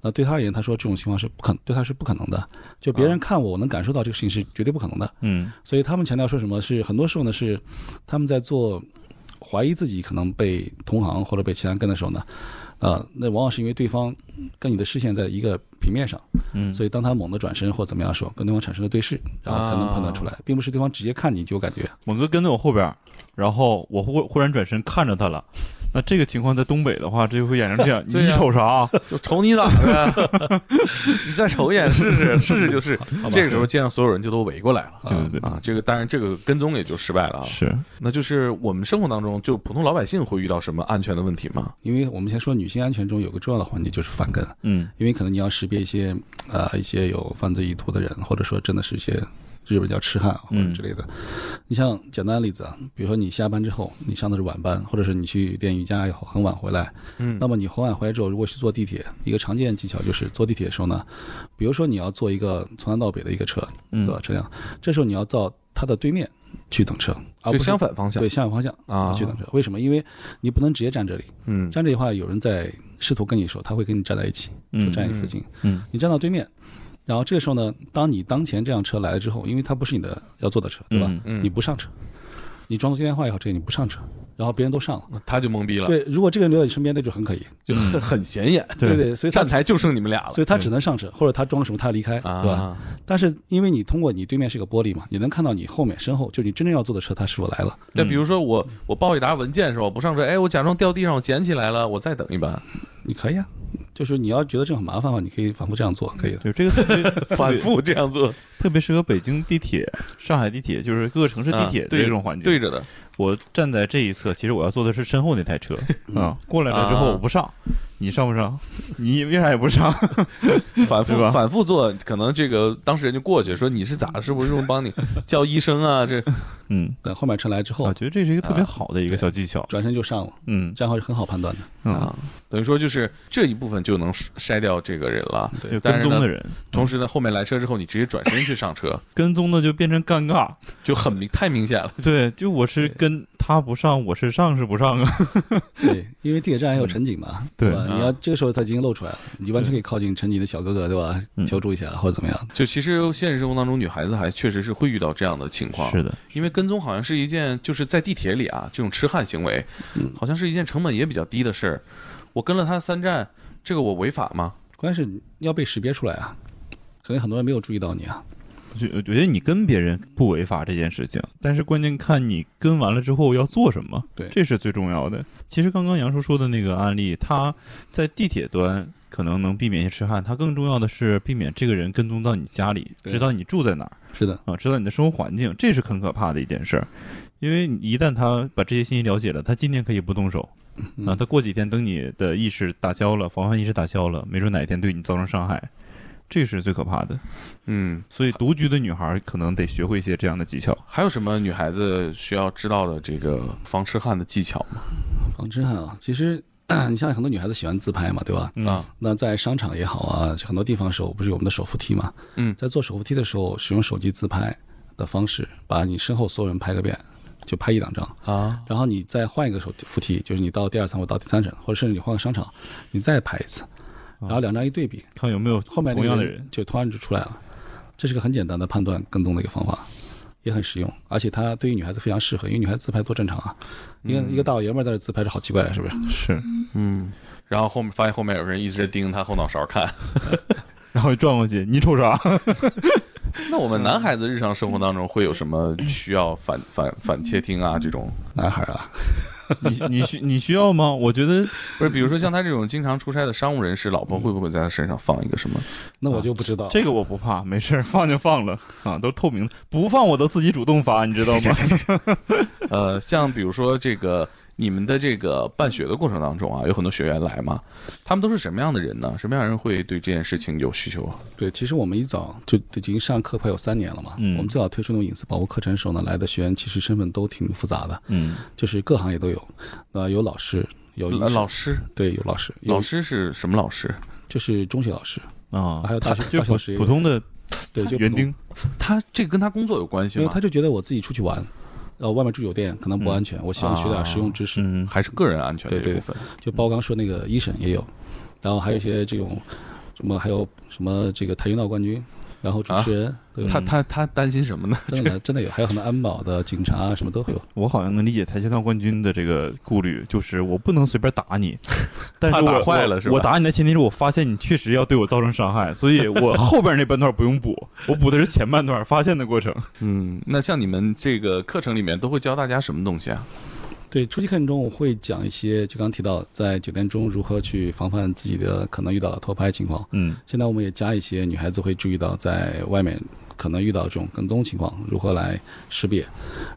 那对他而言，他说这种情况是不可，对他是不可能的。就别人看我，我能感受到这个事情是绝对不可能的。嗯所以他们强调说什么是很多时候呢是他们在做怀疑自己可能被同行或者被其他人跟的时候呢，啊、那往往是因为对方跟你的视线在一个平面上，嗯，所以当他猛地转身或怎么样的时候，跟对方产生了对视，然后才能判断出来，并不是对方直接看你就有感觉。猛哥跟在我后边儿，然后我忽忽然转身看着他了，那这个情况在东北的话，这就会演成这样。对 呀你瞅啥？就瞅你咋的？你再瞅一眼试试，试试就是。这个时候，街上所有人就都围过来了。对对对，啊，这个当然，这个跟踪也就失败了啊。是，那就是我们生活当中，就普通老百姓会遇到什么安全的问题吗？因为我们先说女性安全中有个重要的环节就是反跟，嗯因为可能你要识别一些呃一些有犯罪意图的人，或者说真的是一些日本叫痴汉或者之类的。你像简单的例子啊，比如说你下班之后，你上的是晚班，或者是你去练瑜伽也好，很晚回来，嗯那么你很晚回来之后，如果是坐地铁，一个常见技巧就是坐地铁的时候呢，比如说你要坐一个从南到北的一个车，对吧？嗯车辆，这时候你要到它的对面去等车，而就不是相反方向对相反方向啊去等车。为什么？因为你不能直接站这里，嗯站这里的话，有人在试图跟你说，他会跟你站在一起，就嗯站你附近。嗯你站到对面，然后这个时候呢，当你当前这辆车来了之后，因为它不是你的要坐的车，对吧？嗯嗯你不上车，你装作接电话也好，这个你不上车，然后别人都上了。他就懵逼了，对，如果这个人留在你身边，那就很可疑，就很很显眼，对不对？所以站台就剩你们俩了所以他只能上车，或者他装了什么他离开，对吧？啊。但是因为你通过你对面是个玻璃嘛，你能看到你后面身后，就你真正要坐的车，他是否来了？那比如说我我抱一沓文件是吧？我不上车，哎，我假装掉地上，我捡起来了，我再等一班，你可以啊，就是你要觉得这很麻烦的话，你可以反复这样做，可以的。对，这个特别 反复这样做，特别适合北京地铁、上海地铁，就是各个城市地铁这种环境。对着的，我站在这一侧，其实我要坐的是身后那台车 啊。过来了之后啊我不上，你上不上？你为啥也不上？反复反复做，可能这个当事人就过去说你是咋了？是不是用帮你叫医生啊？这嗯，等后面车来之后我，觉得这是一个特别好的一个小技巧。转身就上了，嗯这样会是很好判断的。嗯，啊，等于说就是这一部分就能筛掉这个人了。对跟踪的人，同时呢，后面来车之后，你直接转身去上车，跟踪的就变成尴尬。就很明太明显了。对，就我是跟他不上，我是上是不上啊？对，因为地铁站还有陈警嘛，对吧？啊你要这个时候他已经露出来了，你完全可以靠近陈警的小哥哥，对吧嗯？求助一下或者怎么样。就其实现实生活当中，女孩子还确实是会遇到这样的情况。是的，因为跟踪好像是一件就是在地铁里啊，这种痴汉行为，嗯好像是一件成本也比较低的事儿。我跟了他三站，这个我违法吗？关键是要被识别出来啊，可能很多人没有注意到你啊。我觉我觉得你跟别人不违法这件事情，但是关键看你跟完了之后要做什么，对这是最重要的。其实刚刚杨叔说的那个案例，他在地铁端可能能避免一些痴汉，他更重要的是避免这个人跟踪到你家里，知道你住在哪儿是的，啊，知道你的生活环境，这是很可怕的一件事儿。因为一旦他把这些信息了解了，他今天可以不动手啊，嗯他过几天等你的意识打消了，防范意识打消了，没准哪一天对你造成伤害，这是最可怕的。嗯，所以独居的女孩可能得学会一些这样的技巧。还有什么女孩子需要知道的这个防痴汉的技巧吗？防痴汉啊，其实 你像很多女孩子喜欢自拍嘛，对吧？嗯啊，那在商场也好啊，很多地方的时候不是有我们的手扶梯嘛？嗯在做手扶梯的时候，使用手机自拍的方式，把你身后所有人拍个遍，就拍一两张，啊，然后你再换一个手扶梯，就是你到第二层或到第三层，或者甚至你换个商场，你再拍一次，然后两张一对比，看有没有后面同样的人。就突然就出来了。这是个很简单的判断跟踪的一个方法，也很实用，而且它对于女孩子非常适合，因为女孩子自拍多正常啊，一个一个大老爷们儿在这自拍，这好奇怪啊，是不是？是，嗯，然后后面发现后面有人一直在盯他后脑勺看。然后转过去，你瞅啥？那我们男孩子日常生活当中会有什么需要反反反窃听啊这种？男孩啊，你你需你需要吗？我觉得 不是，比如说像他这种经常出差的商务人士，老婆会不会在他身上放一个什么？那我就不知道。这个我不怕，没事儿，放就放了啊，都透明的，不放我都自己主动发，你知道吗？呃，像比如说这个你们的这个办学的过程当中啊，有很多学员来嘛，他们都是什么样的人呢？什么样的人会对这件事情有需求啊？对，其实我们一早就已经上课快有三年了嘛。嗯我们最早推出那种隐私保护课程的时候呢，来的学员其实身份都挺复杂的，嗯，就是各行业都有。呃，有老师，有老师，对，有老师，有老师是什么老师？就是中学老师，啊，还有大学大学老师普通的对，就园丁，他这个跟他工作有关系吗？因为他就觉得我自己出去玩，呃，外面住酒店可能不安全，我希望学点实用知识。嗯，还是个人安全对对这部分。就包括刚刚说那个一审也有，然后还有一些这种什么，还有什么这个跆拳道冠军，然后主持人，对他他他担心什么呢？真的 真的有，还有很多安保的、警察啊什么都会有。我好像能理解跆拳道冠军的这个顾虑，就是我不能随便打你，但是怕打我坏了是吧我打你的前提是我发现你确实要对我造成伤害，所以我后边那半段不用补，我补的是前半段发现的过程。嗯，那像你们这个课程里面都会教大家什么东西啊？对，初期课程中我会讲一些，就刚刚提到在酒店中如何去防范自己的可能遇到的偷拍情况。嗯现在我们也加一些女孩子会注意到在外面可能遇到这种跟踪情况，如何来识别。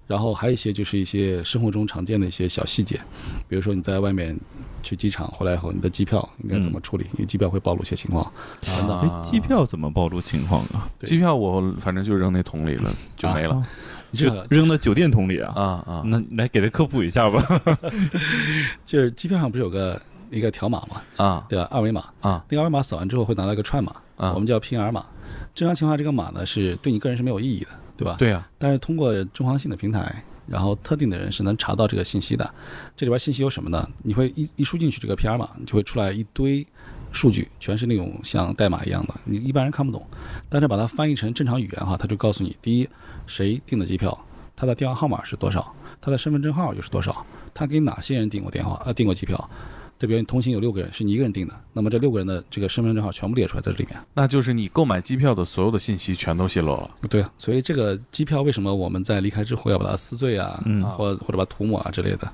然后还有一些就是一些生活中常见的一些小细节，比如说你在外面去机场回来以后，你的机票应该怎么处理？因为机票会暴露一些情况。等等。哎，机票怎么暴露情况啊？机票我反正就扔那桶里了，就没了这 个扔到酒店桶里啊？啊啊。那来给他科普一下吧。就是机票上不是有个一个条码嘛，啊对吧？二维码，啊那个二维码扫完之后会拿到一个串码，啊我们叫 PNR 码。正常情况下，这个码呢是对你个人是没有意义的，对吧？。对啊，但是通过中航信的平台，然后特定的人是能查到这个信息的。这里边信息有什么呢？你会一一输进去这个 PR 码，你就会出来一堆数据，全是那种像代码一样的，你一般人看不懂。但是把它翻译成正常语言哈，它就告诉你：第一，谁订的机票，他的电话号码是多少，他的身份证号又是多少，他给哪些人订过电话呃订过机票。对比如你同行有六个人，是你一个人订的，那么这六个人的这个身份证号全部列出来在这里面。那就是你购买机票的所有的信息全都泄露了。对，所以这个机票为什么我们在离开之后要把它撕碎啊，嗯或或者把它涂抹啊之类的，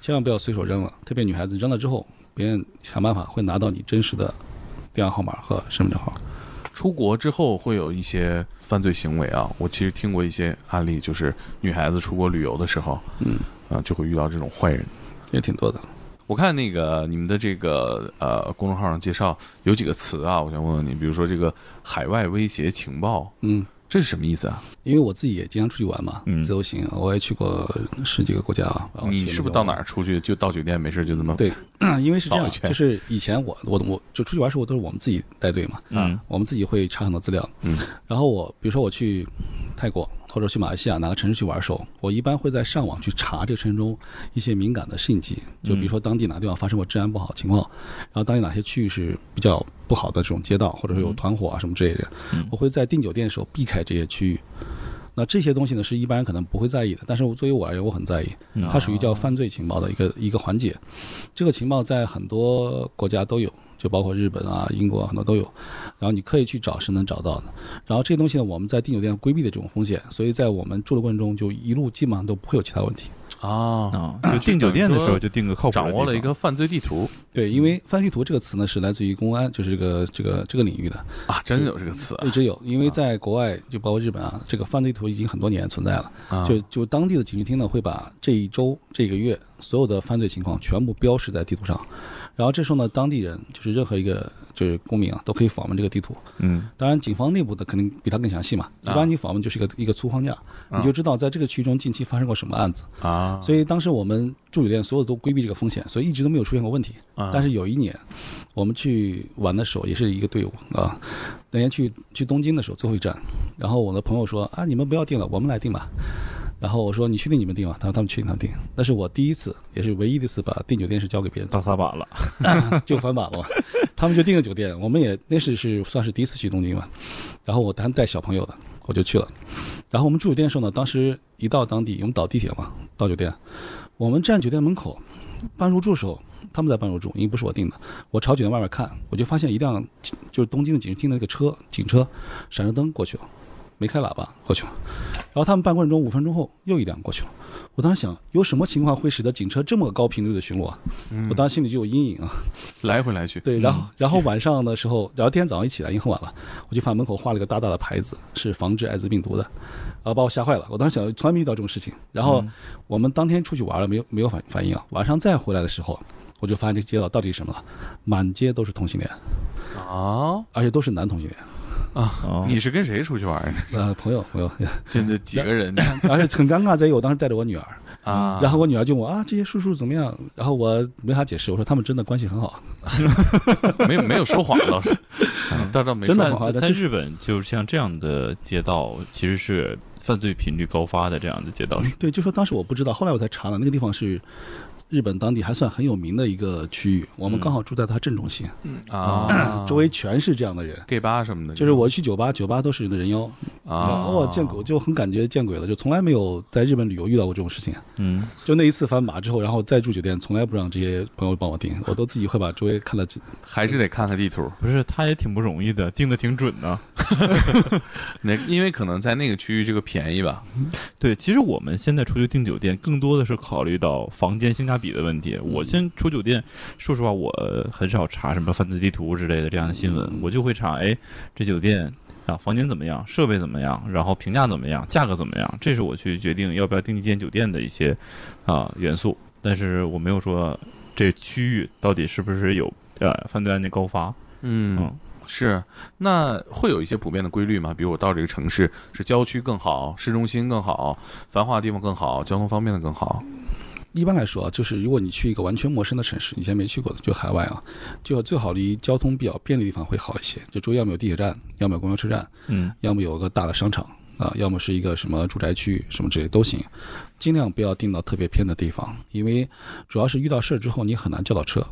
千万不要随手扔了。特别女孩子扔了之后，别人想办法会拿到你真实的电话号码和身份证号。出国之后会有一些犯罪行为啊，我其实听过一些案例，就是女孩子出国旅游的时候，嗯，啊，就会遇到这种坏人。也挺多的。我看那个你们的这个呃公众号上介绍有几个词啊，我想问问你，比如说这个海外威胁情报，嗯，这是什么意思啊？因为我自己也经常出去玩嘛，嗯。自由行，我也去过十几个国家啊。你是不是到哪儿出去就到酒店没事就这么对 因为是这样就是以前我我我就出去玩的时候都是我们自己带队嘛，嗯。我们自己会查很多资料，嗯，然后我比如说我去泰国或者去马来西亚哪个城市去玩的时候，我一般会在上网去查这个城市中一些敏感的信息，就比如说当地哪个地方发生过治安不好的情况，然后当地哪些区域是比较不好的这种街道，或者说有团伙啊什么之类的，嗯我会在订酒店的时候避开这些区域。那这些东西呢，是一般人可能不会在意的，但是作为我而言，我很在意。嗯它属于叫犯罪情报的一个一个环节。这个情报在很多国家都有，就包括日本啊、英国啊很多都有。然后你可以去找是能找到的。然后这些东西呢，我们在订酒店规避的这种风险，所以在我们住的过程中，就一路基本上都不会有其他问题。啊？啊，就订酒店的时候就订个靠谱掌握了一个犯罪地图对，因为犯罪地图这个词呢，是来自于公安，就是这个这个这个领域的，啊，真有这个词啊一直有。因为在国外，就包括日本啊，这个犯罪地图已经很多年存在了。啊！就就当地的警局厅呢，会把这一周、这个月所有的犯罪情况全部标识在地图上，然后这时候呢，当地人就是任何一个就是公民啊，都可以访问这个地图。嗯当然，警方内部的肯定比他更详细嘛。一啊般你访问就是一个一个粗框架，啊你就知道在这个区域中近期发生过什么案子。啊，所以当时我们住酒店，所有都规避这个风险，所以一直都没有出现过问题。啊但是有一年，我们去玩的时候，也是一个队伍啊。那年去去东京的时候，最后一站，然后我的朋友说啊，你们不要订了，我们来订吧。然后我说你确定你们定吗？他说他们确定他们定。那是我第一次，也是唯一的一次把订酒店是交给别人大撒把了。就翻版了嘛。他们就订了酒店，我们也那是是算是第一次去东京嘛。然后我还带小朋友的，我就去了。然后我们住酒店的时候呢，当时一到当地，我们倒地铁嘛，到酒店，我们站酒店门口办入住的时候，他们在办入住，因为不是我订的。我朝酒店外面看，我就发现一辆就是东京的警视厅的那个车，警车闪着灯过去了，没开喇叭过去了。然后他们半过程中五分钟后又一辆过去了。我当时想，有什么情况会使得警车这么高频率的巡逻啊？我当时心里就有阴影啊。来回来去，对，然后然后晚上的时候，然后第二天早上一起来已经很晚了，我就发现门口画了一个大大的牌子，是防治艾滋病毒的，然后把我吓坏了。我当时想，从来没遇到这种事情。然后我们当天出去玩了，没有没有反反应啊。晚上再回来的时候，我就发现这个街道到底是什么了，满街都是同性恋，啊而且都是男同性恋。啊！哦你是跟谁出去玩儿？呃，朋友朋友，真的几个人 而且很尴尬在于我当时带着我女儿，啊？然后我女儿就问我啊这些叔叔怎么样，然后我没法解释，我说他们真的关系很好。没有没有说谎倒是，倒倒没说真的在在日本，就像这样的街道，其实是犯罪频率高发的这样的街道。对，就说当时我不知道，后来我才查了，那个地方是日本当地还算很有名的一个区域，我们刚好住在它正中心，啊，周围全是这样的人。gay 吧什么的，就是我去酒吧，酒吧都是人的人妖，啊，哇，见鬼，就很感觉见鬼了，就从来没有在日本旅游遇到过这种事情。嗯，就那一次翻马之后，然后再住酒店，从来不让这些朋友帮我订，我都自己会把周围看了几。还是得看看地图。不是，他也挺不容易的，定的挺准的。那因为可能在那个区域这个便宜吧，对，其实我们现在出去订酒店，更多的是考虑到房间性价比的问题。我先出酒店，说实话，我很少查什么犯罪地图之类的这样的新闻，我就会查，哎，这酒店啊，房间怎么样，设备怎么样，然后评价怎么样，价格怎么样，这是我去决定要不要订一间酒店的一些啊元素。但是我没有说这区域到底是不是有呃犯罪案件高发。嗯嗯，是。那会有一些普遍的规律吗？比如我到这个城市，是郊区更好，市中心更好，繁华的地方更好，交通方便的更好。一般来说啊，就是如果你去一个完全陌生的城市，以前没去过的，就海外啊，就最好离交通比较便利的地方会好一些。就周围要么有地铁站，要么有公交车站，嗯要么有个大的商场啊，要么是一个什么住宅区什么之类都行。尽量不要定到特别偏的地方，因为主要是遇到事儿之后你很难叫到车，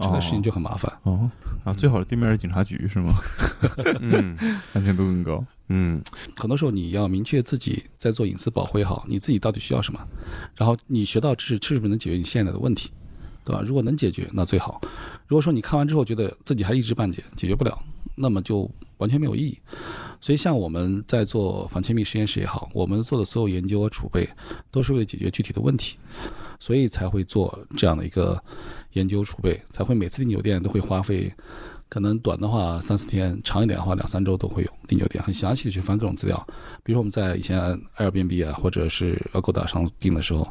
这个事情就很麻烦。哦啊，最好是对面是警察局是吗？嗯 安全度更高。嗯很多时候你要明确自己在做隐私保护也好，你自己到底需要什么，然后你学到知识是不是能解决你现在的问题，对吧？如果能解决，那最好。如果说你看完之后觉得自己还一知半解，解决不了，那么就完全没有意义。所以，像我们在做反窃密实验室也好，我们做的所有研究和储备，都是为了解决具体的问题，所以才会做这样的一个研究储备，才会每次订酒店都会花费，可能短的话三四天，长一点的话两三周都会有订酒店，很详细的去翻各种资料。比如说我们在以前 Airbnb 啊，或者是 Agoda 上订的时候，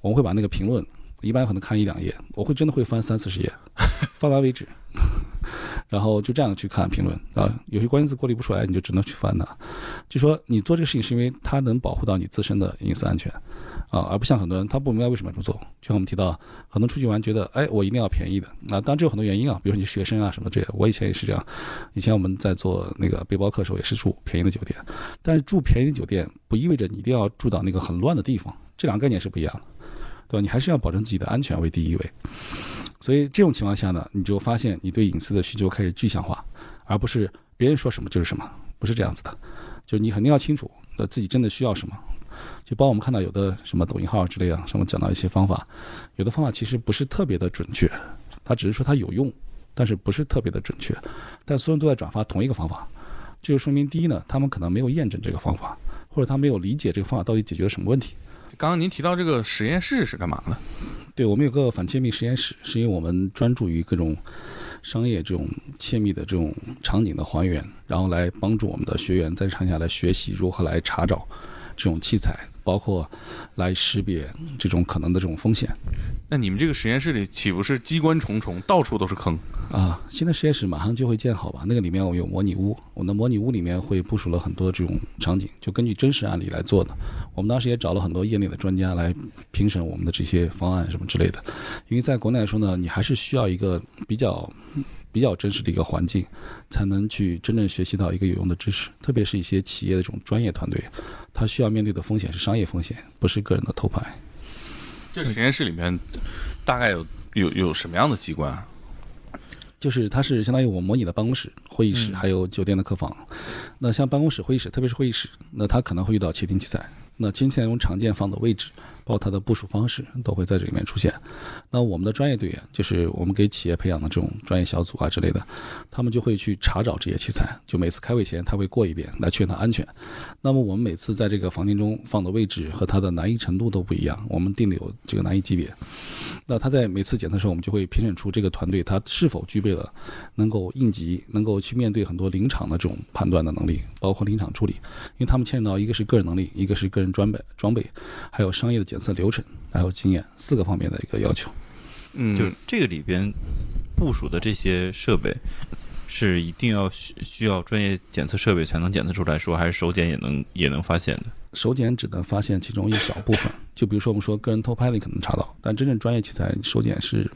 我们会把那个评论，一般可能看一两页，我会真的会翻三四十页，翻完为止。然后就这样去看评论啊，有些关键字过滤不出来，你就只能去翻它。就说你做这个事情是因为它能保护到你自身的隐私安全啊，而不像很多人他不明白为什么要这么做。就像我们提到，很多出去玩觉得，哎，我一定要便宜的。那当然这有很多原因啊，比如说你学生啊什么这些，我以前也是这样。以前我们在做那个背包客的时候，也是住便宜的酒店，但是住便宜的酒店不意味着你一定要住到那个很乱的地方，这两个概念是不一样的，对吧？你还是要保证自己的安全为第一位。所以这种情况下呢，你就发现你对隐私的需求开始具象化，而不是别人说什么就是什么，不是这样子的。就你肯定要清楚，呃，自己真的需要什么。就包括我们看到有的什么抖音号之类的，什么讲到一些方法，有的方法其实不是特别的准确，它只是说它有用，但是不是特别的准确。但所有人都在转发同一个方法，这就说明第一呢，他们可能没有验证这个方法，或者他没有理解这个方法到底解决了什么问题。刚刚您提到这个实验室是干嘛的？对我们有个反窃密实验室，是因为我们专注于各种商业这种窃密的这种场景的还原，然后来帮助我们的学员在场下来学习如何来查找这种器材，包括来识别这种可能的这种风险那你们这个实验室里岂不是机关重重，到处都是坑？啊。新的实验室马上就会建好吧？那个里面我有模拟屋，我们的模拟屋里面会部署了很多这种场景，就根据真实案例来做的。我们当时也找了很多业内的专家来评审我们的这些方案什么之类的。因为在国内来说呢，你还是需要一个比较比较真实的一个环境，才能去真正学习到一个有用的知识。特别是一些企业的这种专业团队，他需要面对的风险是商业风险，不是个人的偷拍。这实验室里面大概有有有什么样的机关啊？就是它是相当于我模拟的办公室、会议室，嗯还有酒店的客房。那像办公室、会议室，特别是会议室，那它可能会遇到窃听器材。那窃听器材中常见放的位置，包括它的部署方式，都会在这里面出现。那我们的专业队员，就是我们给企业培养的这种专业小组啊之类的，他们就会去查找这些器材。就每次开会前，他会过一遍，来确认它安全。那么我们每次在这个房间中放的位置和它的难易程度都不一样，我们定的有这个难易级别。那他在每次检测的时候，我们就会评审出这个团队他是否具备了能够应急、能够去面对很多临场的这种判断的能力，包括临场处理，因为他们牵扯到一个是个人能力，一个是个人装备装备，还有商业的检测流程，还有经验四个方面的一个要求。嗯，就这个里边部署的这些设备，是一定要需需要专业检测设备才能检测出来说，还是手检也能也能发现的？手检只能发现其中一小部分，就比如说我们说个人偷拍，你可能查到，但真正专业器材手检是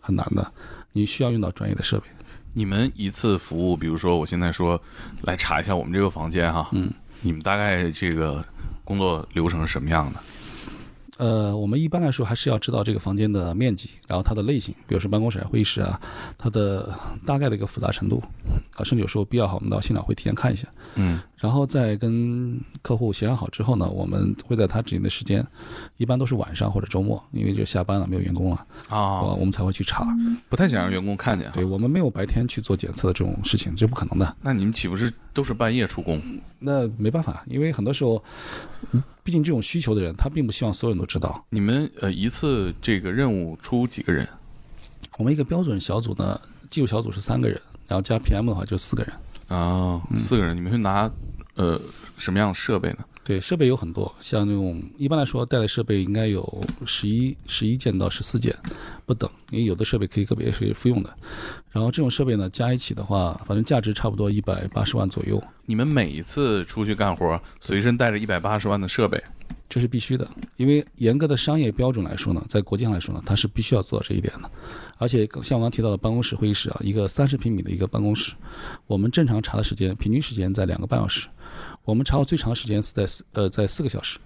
很难的，你需要用到专业的设备。你们一次服务，比如说我现在说来查一下我们这个房间哈，嗯，你们大概这个工作流程是什么样的？呃，我们一般来说还是要知道这个房间的面积，然后它的类型，比如说办公室啊、会议室啊，它的大概的一个复杂程度，啊，甚至有时候必要哈，我们到现场会提前看一下，嗯然后再跟客户协商好之后呢，我们会在他指定的时间，一般都是晚上或者周末，因为就下班了，没有员工了，我啊，我们才会去查。不太想让员工看见哈。对我们没有白天去做检测的这种事情，这不可能的。那你们岂不是都是半夜出工？那没办法，因为很多时候，嗯毕竟这种需求的人，他并不希望所有人都知道。你们呃一次这个任务出几个人？我们一个标准小组呢，技术小组是三个人，然后加 PM 的话就四个人。啊，四个人，你们会拿呃什么样的设备呢？对，设备有很多，像那种一般来说带的设备应该有十一十一件到十四件不等，因为有的设备可以个别是复用的。然后这种设备呢加一起的话，反正价值差不多一百八十万左右，你们每一次出去干活，随身带着一百八十万的设备，这是必须的。因为严格的商业标准来说呢，在国际上来说呢，它是必须要做到这一点的。而且像我刚刚提到的办公室、会议室啊，一个三十平米的一个办公室，我们正常查的时间平均时间在两个半小时，我们查过最长时间是在四呃在四个小时。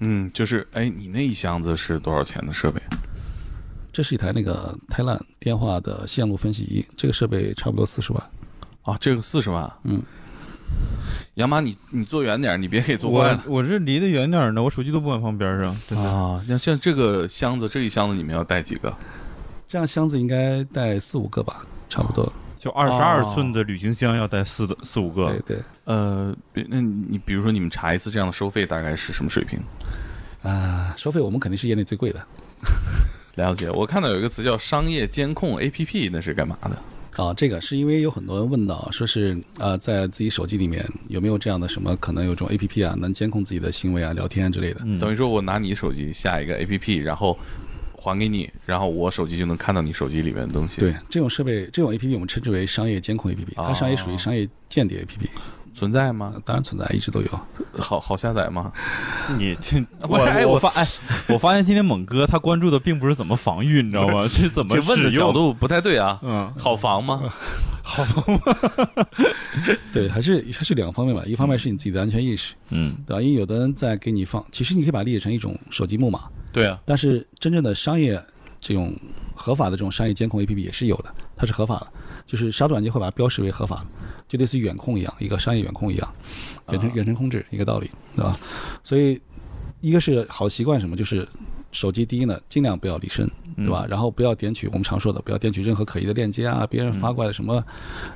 嗯，就是哎，你那一箱子是多少钱的设备？这是一台那个泰烂电话的线路分析仪，这个设备差不多四十万。啊，这个四十万。嗯，杨妈，你你坐远点，你别给坐坏我了。我这离得远点呢，我手机都不敢放边上。真的啊，那像这个箱子，这一箱子你们要带几个？这样箱子应该带四五个吧，差不多。就二十二哦寸的旅行箱要带四的四五个对，对，呃，比那你比如说你们查一次这样的收费大概是什么水平？啊，收费我们肯定是业内最贵的 了解，我看到有一个词叫商业监控 APP，那是干嘛的？啊。这个是因为有很多人问到，说是啊，在自己手机里面有没有这样的什么可能有这种 APP 啊，能监控自己的行为啊、聊天啊之类的。嗯，等于说我拿你手机下一个 APP，然后还给你，然后我手机就能看到你手机里面的东西。，对，这种设备、这种 APP 我们称之为商业监控 APP，它商业属于商业间谍 APP，、存在吗？当然存在，一直都有。好好下载吗？你这不是哎我我我发哎，我发现今天猛哥他关注的并不是怎么防御，你知道吗？是怎么这问的角。度不太对啊。嗯，好防吗？对，还是还是两个方面吧，一方面是你自己的安全意识，嗯对吧？因为有的人在给你放，其实你可以把它理解成一种手机木马，对啊，但是真正的商业这种合法的这种商业监控 APP 也是有的，它是合法的，就是杀毒软件会把它标识为合法的，就类似于远控一样，一个商业远控一样，远程啊远程控制一个道理，对吧？所以一个是好习惯什么，就是手机第一呢，尽量不要离身，嗯对吧？然后不要点取我们常说的，不要点取任何可疑的链接啊，别人发过来什么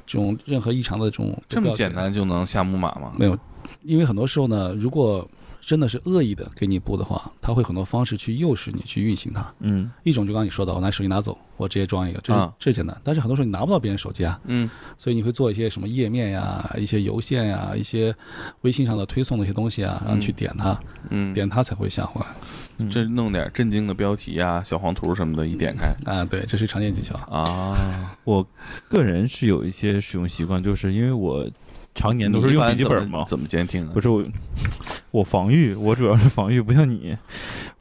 这种任何异常的这种这么简，单就能下木马吗？没有，因为很多时候呢，如果真的是恶意的给你布的话，他会很多方式去诱使你去运行它。嗯。一种就刚刚你说的，我拿手机拿走，我直接装一个，这是、啊。这简单。但是很多时候你拿不到别人手机啊，嗯，所以你会做一些什么页面呀、一些邮件呀、一些微信上的推送的一些东西啊，然后去点它，嗯，点它才会下回来。嗯。这弄点震惊的标题呀、小黄图什么的，一点开。啊，对，这是常见技巧。啊，我个人是有一些使用习惯，就是因为我常年都是用笔记本吗，怎么监听啊不？是我，我防御，我主要是防御，不像你，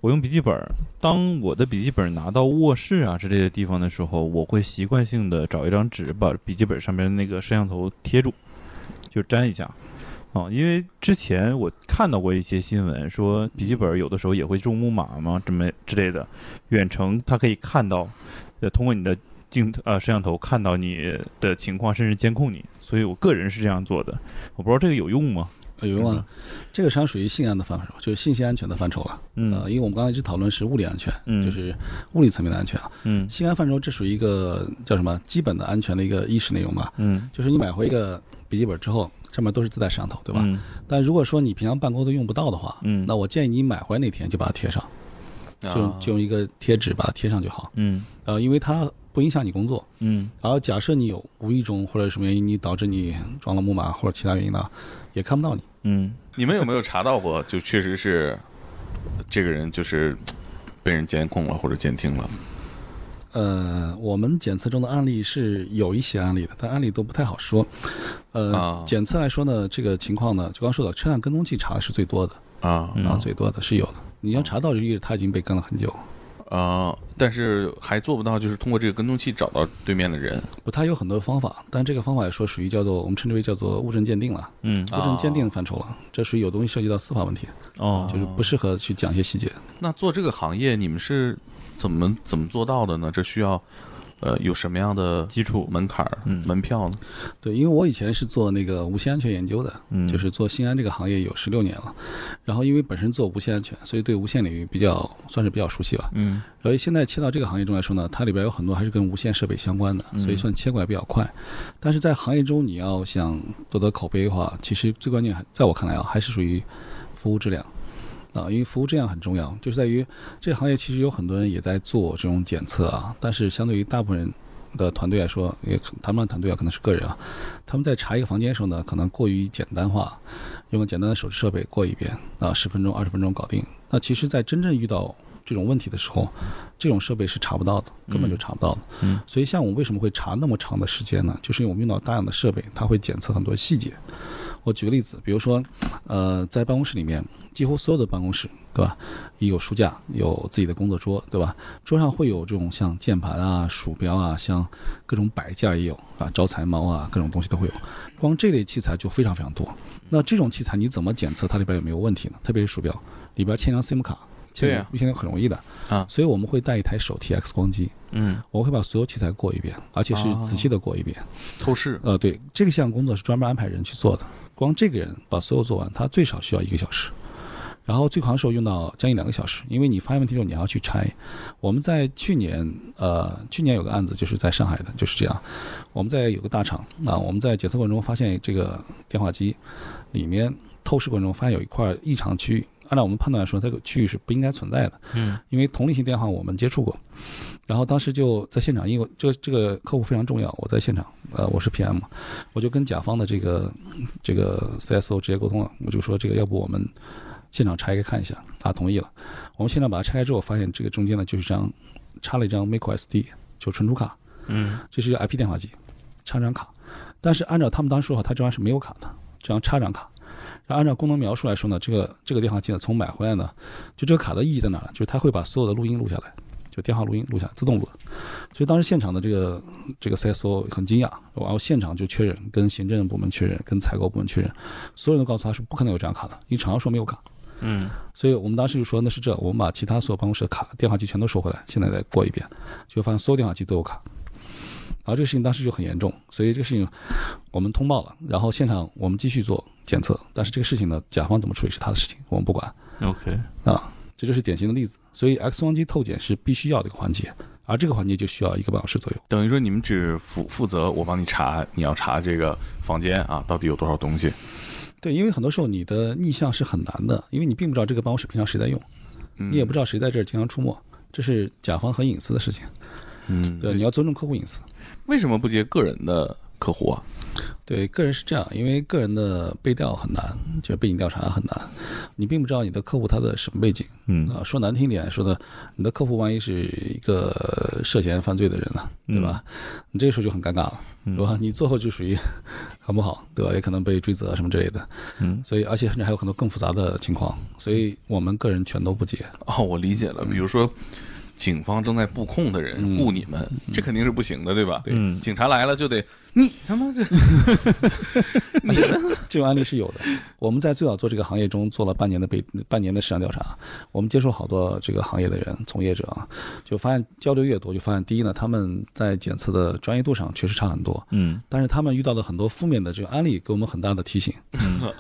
我用笔记本。当我的笔记本拿到卧室啊之类的地方的时候，我会习惯性的找一张纸，把笔记本上面那个摄像头贴住，就粘一下。啊，因为之前我看到过一些新闻，说笔记本有的时候也会中木马嘛，这么之类的，远程它可以看到，呃，通过你的镜呃摄像头看到你的情况，甚至监控你。所以我个人是这样做的，我不知道这个有用吗？有用啊，这个实际上属于信安的范畴，就是信息安全的范畴了。嗯呃，因为我们刚才一直讨论是物理安全，嗯就是物理层面的安全啊。嗯信安范畴这属于一个叫什么基本的安全的一个意识内容吧？嗯，就是你买回一个笔记本之后，上面都是自带摄像头，对吧？嗯但如果说你平常办公都用不到的话，嗯那我建议你买回来那天就把它贴上，就啊就用一个贴纸把它贴上就好。嗯呃，因为它不影响你工作。嗯然后假设你有无意中或者什么原因，你导致你装了木马或者其他原因呢，也看不到你。嗯你们有没有查到过？就确实是这个人就是被人监控了或者监听了？呃，我们检测中的案例是有一些案例的，但案例都不太好说。呃，啊检测来说呢，这个情况呢，就刚说的，车辆跟踪器查的是最多的，啊嗯啊，最多的是有的。你要查到，就意味着他已经被跟了很久。呃，但是还做不到，就是通过这个跟踪器找到对面的人。不，它有很多方法，但这个方法来说属于叫做我们称之为叫做物证鉴定了，嗯物证鉴定范畴了，这属于有东西涉及到司法问题，哦，就是不适合去讲一些细节。那做这个行业，你们是怎么怎么做到的呢？这需要呃有什么样的基础，门槛儿、嗯门票呢？对，因为我以前是做那个无线安全研究的，嗯，就是做新安这个行业有十六年了，然后因为本身做无线安全，所以对无线领域比较算是比较熟悉吧。嗯所以现在切到这个行业中来说呢，它里边有很多还是跟无线设备相关的，所以算切过来比较快。但是在行业中，你要想夺得口碑的话，其实最关键还在我看来啊，还是属于服务质量啊，因为服务质量很重要，就是在于这个行业其实有很多人也在做这种检测啊，但是相对于大部分人。的团队来说，也可谈不上团队啊，可能是个人啊。他们在查一个房间的时候呢，可能过于简单化，用个简单的手持设备过一遍啊，十分钟、二十分钟搞定。那其实，在真正遇到这种问题的时候，这种设备是查不到的，根本就查不到的。嗯，所以像我们为什么会查那么长的时间呢？就是因为我们用到大量的设备，它会检测很多细节。我举个例子，比如说，呃，在办公室里面，几乎所有的办公室，对吧？有书架，有自己的工作桌，对吧？桌上会有这种像键盘啊、鼠标啊，像各种摆件也有啊，招财猫啊，各种东西都会有。光这类器材就非常非常多。那这种器材你怎么检测它里边有没有问题呢？特别是鼠标里边嵌张 SIM 卡，对呀现在很容易的啊所以我们会带一台手提 X 光机，嗯我会把所有器材过一遍，而且是仔细的过一遍。透视呃，对，这个项工作是专门安排人去做的，光这个人把所有做完，他最少需要一个小时，然后最长的时候用到将近两个小时，因为你发现问题之后你还要去拆。我们在去年，呃，去年有个案子就是在上海的，就是这样，我们在有个大厂啊，我们在检测过程中发现这个电话机里面透视过程中发现有一块异常区域。按照我们判断来说，这个区域是不应该存在的，嗯因为同类型电话我们接触过，然后当时就在现场，因为这个这个客户非常重要，我在现场，呃，我是 PM，我就跟甲方的这个这个 CSO 直接沟通了，我就说这个要不我们现场拆开看一下，他同意了。我们现场把它拆开之后，发现这个中间呢就是张插了一张 micro SD，就存储卡，嗯这是一个 IP 电话机，插张卡。但是按照他们当时说法，他这张是没有卡的，这张插张卡。按照功能描述来说呢，这个这个电话机呢从买回来呢，就这个卡的意义在哪儿呢？就是它会把所有的录音录下来，就电话录音录下来，自动录的。所以当时现场的这个这个 CSO 很惊讶，然后现场就确认，跟行政部门确认，跟采购部门确认，所有人都告诉他是不可能有这张卡的，因为厂商说没有卡。嗯所以我们当时就说那是这，我们把其他所有办公室的卡、电话机全都收回来，现在再过一遍，就发现所有电话机都有卡。然后这个事情当时就很严重，所以这个事情我们通报了，然后现场我们继续做检测，但是这个事情呢，甲方怎么处理是他的事情，我们不管，OK，啊，这就是典型的例子。所以 X 光机透检是必须要的一个环节，而这个环节就需要一个半小时左右。等于说你们只负负责我帮你查，你要查这个房间啊到底有多少东西。对，因为很多时候你的逆向是很难的，因为你并不知道这个办公室平常谁在用，嗯你也不知道谁在这儿经常出没，这是甲方很隐私的事情。嗯，对，你要尊重客户隐私。为什么不接个人的客户啊？对，个人是这样，因为个人的背调很难，就是背景调查很难，你并不知道你的客户他的什么背景嗯啊。说难听点说的，你的客户万一是一个涉嫌犯罪的人呢，对吧？你这个时候就很尴尬了，嗯是吧？你最后就属于很不好，对吧？也可能被追责什么之类的。嗯所以，而且甚至还有很多更复杂的情况，所以我们个人全都不接。哦，我理解了。比如说，警方正在布控的人嗯雇你们，这肯定是不行的，对吧？对嗯警察来了就得你他妈这 你们这个案例是有的。我们在最早做这个行业中做了半年的北半年的市场调查，我们接触好多这个行业的人从业者啊，就发现交流越多，就发现第一呢，他们在检测的专业度上确实差很多，嗯但是他们遇到的很多负面的这个案例给我们很大的提醒。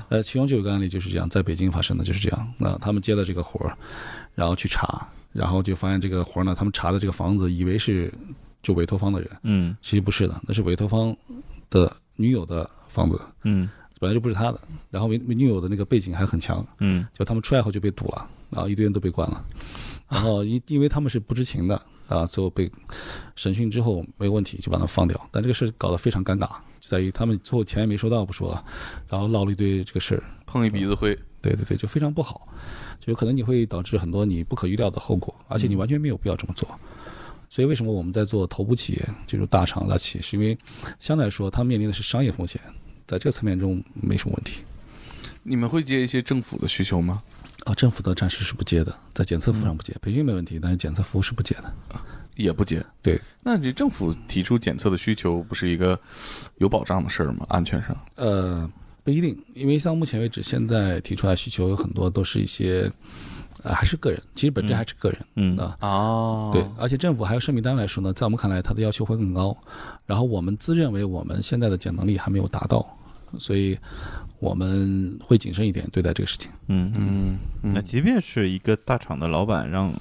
呃，其中就有个案例就是这样，在北京发生的就是这样。那他们接了这个活儿，然后去查，然后就发现这个活儿呢，他们查的这个房子以为是就委托方的人，嗯。其实不是的，那是委托方的女友的房子。嗯。本来就不是他的，然后女女友的那个背景还很强，嗯。就他们出来后就被堵了，然后一堆人都被关了，然后因 因为他们是不知情的啊，最后被审讯之后没有问题就把他放掉，但这个事儿搞得非常尴尬，就在于他们最后钱也没收到不说，然后闹了一堆这个事儿，碰一鼻子灰。对对对，就非常不好，就有可能你会导致很多你不可预料的后果，而且你完全没有必要这么做。所以为什么我们在做头部企业，就是大厂大企业，是因为相对来说它面临的是商业风险，在这个层面中没什么问题。你们会接一些政府的需求吗？哦，政府的暂时是不接的，在检测服务上不接，培训没问题，但是检测服务是不接的。也不接。对，那这政府提出检测的需求，不是一个有保障的事儿吗？安全上？呃，不一定，因为像目前为止，现在提出来需求有很多都是一些，呃，还是个人，其实本质还是个人。嗯啊哦对，而且政府还有设备单位来说呢，在我们看来，它的要求会更高。然后我们自认为我们现在的检能力还没有达到，所以我们会谨慎一点对待这个事情。嗯嗯嗯，那即便是一个大厂的老板让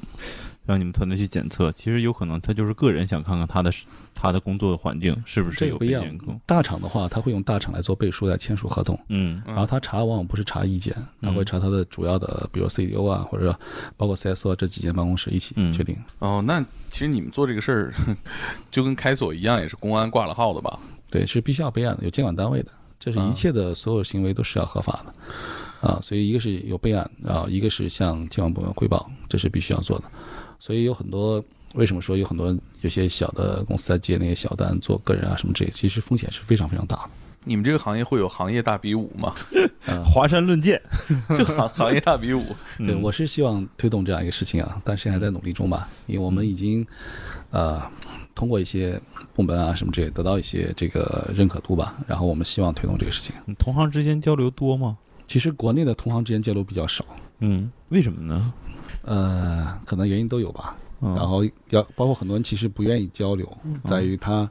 让你们团队去检测，其实有可能他就是个人想看看他的他的工作的环境是不是有这个不一样被监控。。大厂的话，他会用大厂来做背书来签署合同。嗯然后他查往往不是查意见，他会查他的主要的，比如 CDO 啊，或者包括 CSO 啊这几间办公室一起嗯确定。哦，那其实你们做这个事儿，就跟开锁一样，也是公安挂了号的吧？对，是必须要备案的，有监管单位的，这是一切的所有行为都是要合法的。啊，所以一个是有备案啊，一个是向监管部门汇报，这是必须要做的。所以有很多，为什么说有很多有些小的公司在接那些小单做个人啊什么这些，其实风险是非常非常大的。你们这个行业会有行业大比武吗？华山论剑。就行行业大比武。对，嗯我是希望推动这样一个事情啊，但是还在努力中吧，因为我们已经，呃，通过一些部门啊什么这些得到一些这个认可度吧，然后我们希望推动这个事情。你同行之间交流多吗？其实国内的同行之间交流比较少，嗯，为什么呢？呃，可能原因都有吧。嗯然后要包括很多人其实不愿意交流，在于他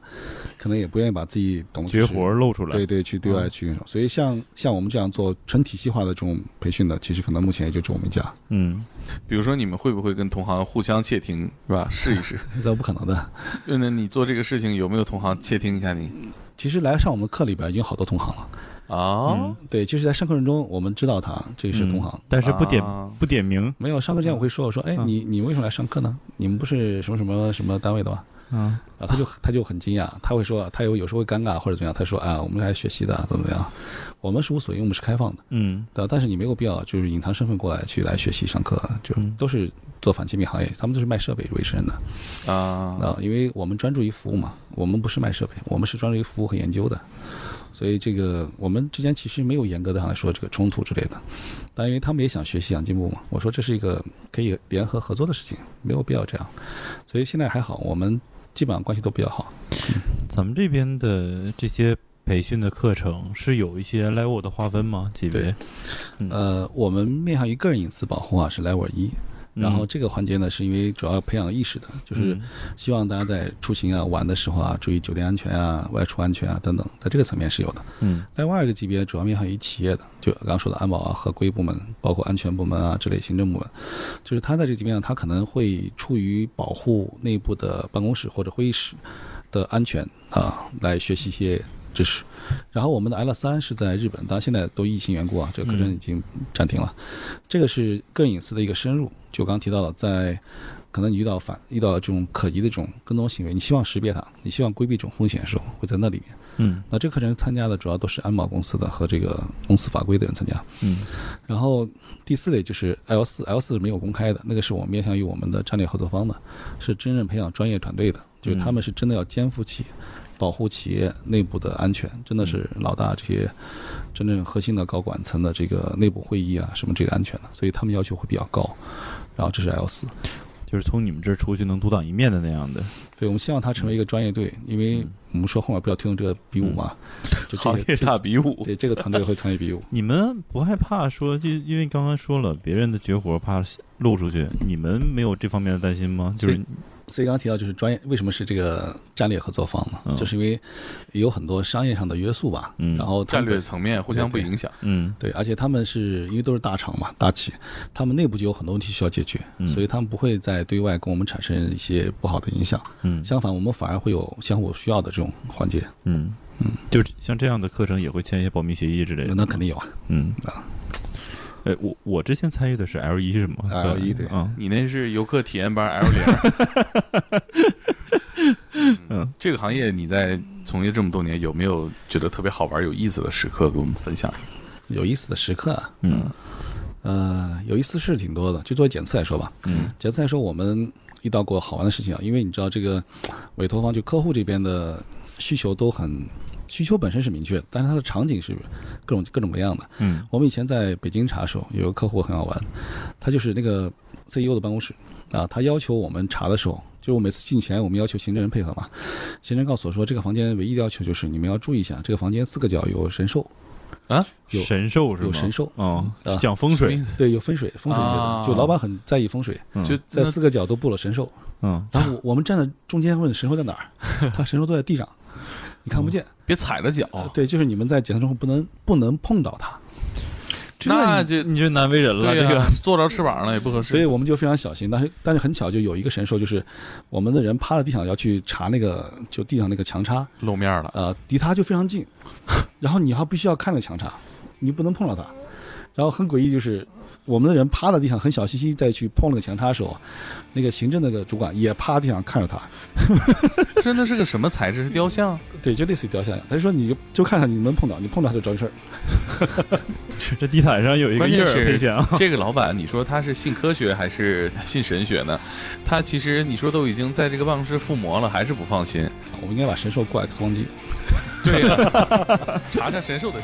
可能也不愿意把自己懂绝活露出来。对对，去对外去。所以像像我们这样做纯体系化的这种培训的，其实可能目前也就只有我们一家，嗯，比如说，你们会不会跟同行互相窃听，是吧？试一试。那不可能的。那你做这个事情有没有同行窃听一下你？其实来上我们课里边已经好多同行了，啊，对，就是在上课程中我们知道他这个是同行。嗯但是不点啊不点名。没有上课前我会说，我说，哎，嗯你你为什么来上课呢？你们不是什么什么什么单位的吗？嗯然后他就他就很惊讶，他会说，他有有时候会尴尬或者怎么样，他说啊，我们来学习的，怎么怎么样，我们是无所谓，我们是开放的，嗯对？但是你没有必要就是隐藏身份过来去来学习上课，就嗯都是做反机密行业，他们都是卖设备为生的啊，啊，因为我们专注于服务嘛，我们不是卖设备，我们是专注于服务和研究的，所以这个我们之间其实没有严格的说这个冲突之类的，但因为他们也想学习想进步嘛，我说这是一个可以联合合作的事情，没有必要这样，所以现在还好，我们基本上关系都比较好。咱们这边的这些培训的课程是有一些 level 的划分吗？级别？嗯呃，我们面向于个人隐私保护啊是 level 一，然后这个环节呢是因为主要培养意识的，就是嗯。希望大家在出行啊、玩的时候啊，注意酒店安全啊、外出安全啊等等，在这个层面是有的。嗯。另外一个级别主要面向于企业的，就刚刚说的安保啊、合规部门，包括安全部门啊这类行政部门，就是他在这个级别上，他可能会出于保护内部的办公室或者会议室的安全啊，来学习一些知识。然后我们的 L 三是在日本，当然现在都疫情缘故啊，这个课程已经暂停了。这个是个人隐私的一个深入，就刚刚提到了，在可能你遇到反遇到这种可疑的这种跟踪行为，你希望识别它，你希望规避这种风险的时候，会在那里面。嗯那这个课程参加的主要都是安保公司的和这个公司法规的人参加。嗯然后第四类就是 L 四，L 四是没有公开的，那个是我们面向于我们的战略合作方的，是真正培养专业团队的，就是他们是真的要肩负起保护企业内部的安全，真的是老大这些真正核心的高管层的这个内部会议啊什么这个安全的，所以他们要求会比较高。然后这是 L 四，就是从你们这儿出去能独当一面的那样的。对我们希望他成为一个专业队，因为我们说后面不要推动这个比武嘛，就这行业个大比武。对这个团队会参与比武。你们不害怕说，就因为刚刚说了，别人的绝活怕露出去，你们没有这方面的担心吗？就是所以刚刚提到就是专业，为什么是这个战略合作方呢？嗯就是因为有很多商业上的约束吧，嗯然后战略层面互相不影响。嗯对，而且他们是因为都是大厂嘛，大企，他们内部就有很多问题需要解决，嗯所以他们不会在对外跟我们产生一些不好的影响，嗯相反，我们反而会有相互需要的这种环节，嗯嗯，就像这样的课程也会签一些保密协议之类的。那肯定有啊。嗯啊。哎，我我之前参与的是 L 一是吗 L 一对啊，你那是游客体验班 L 零。嗯，这个行业你在从业这么多年，有没有觉得特别好玩、有意思的时刻，给我们分享一个？有意思的时刻啊，嗯呃，有意思是挺多的。就作为检测来说吧，嗯检测来说，我们遇到过好玩的事情啊，因为你知道这个委托方就客户这边的需求都很需求本身是明确的，但是它的场景是各种各种各样的。嗯。我们以前在北京查的时候，有个客户很好玩，他就是那个 CEO 的办公室啊，他要求我们查的时候，就我每次进前，我们要求行政人配合嘛，行政告诉我说，这个房间唯一的要求就是你们要注意一下，这个房间四个角有神兽，啊？有神兽是吗？有神兽。哦啊，讲风水，对，有风水，风水学的，啊。就老板很在意风水，嗯。就在四个角都布了神兽，嗯。然后我我们站在中间问神兽在哪儿，他神兽都在地上，你看不见。别踩着脚，呃对，就是你们在检测中不能不能碰到它，那就你就难为人了，这个 坐着翅膀了也不合适。所以我们就非常小心。但是但是很巧，就有一个神兽，就是我们的人趴在地上要去查那个就地上那个墙插，露面了，呃，离它就非常近，然后你还必须要看着墙插，你不能碰到它。然后很诡异，就是我们的人趴在地上，很小心翼翼再去碰那个墙插的时候，那个行政那个主管也趴地上看着他，真的是个什么材质？是雕像？对，就类似于雕像一样。他就说你就就看上你能碰到，你碰到他就找你事儿。这地毯上有一个印儿这个老板，你说他是信科学还是信神学呢？他其实你说都已经在这个办公室附魔了，还是不放心。我们应该把神兽挂 X 光机。对呀、查查神兽的。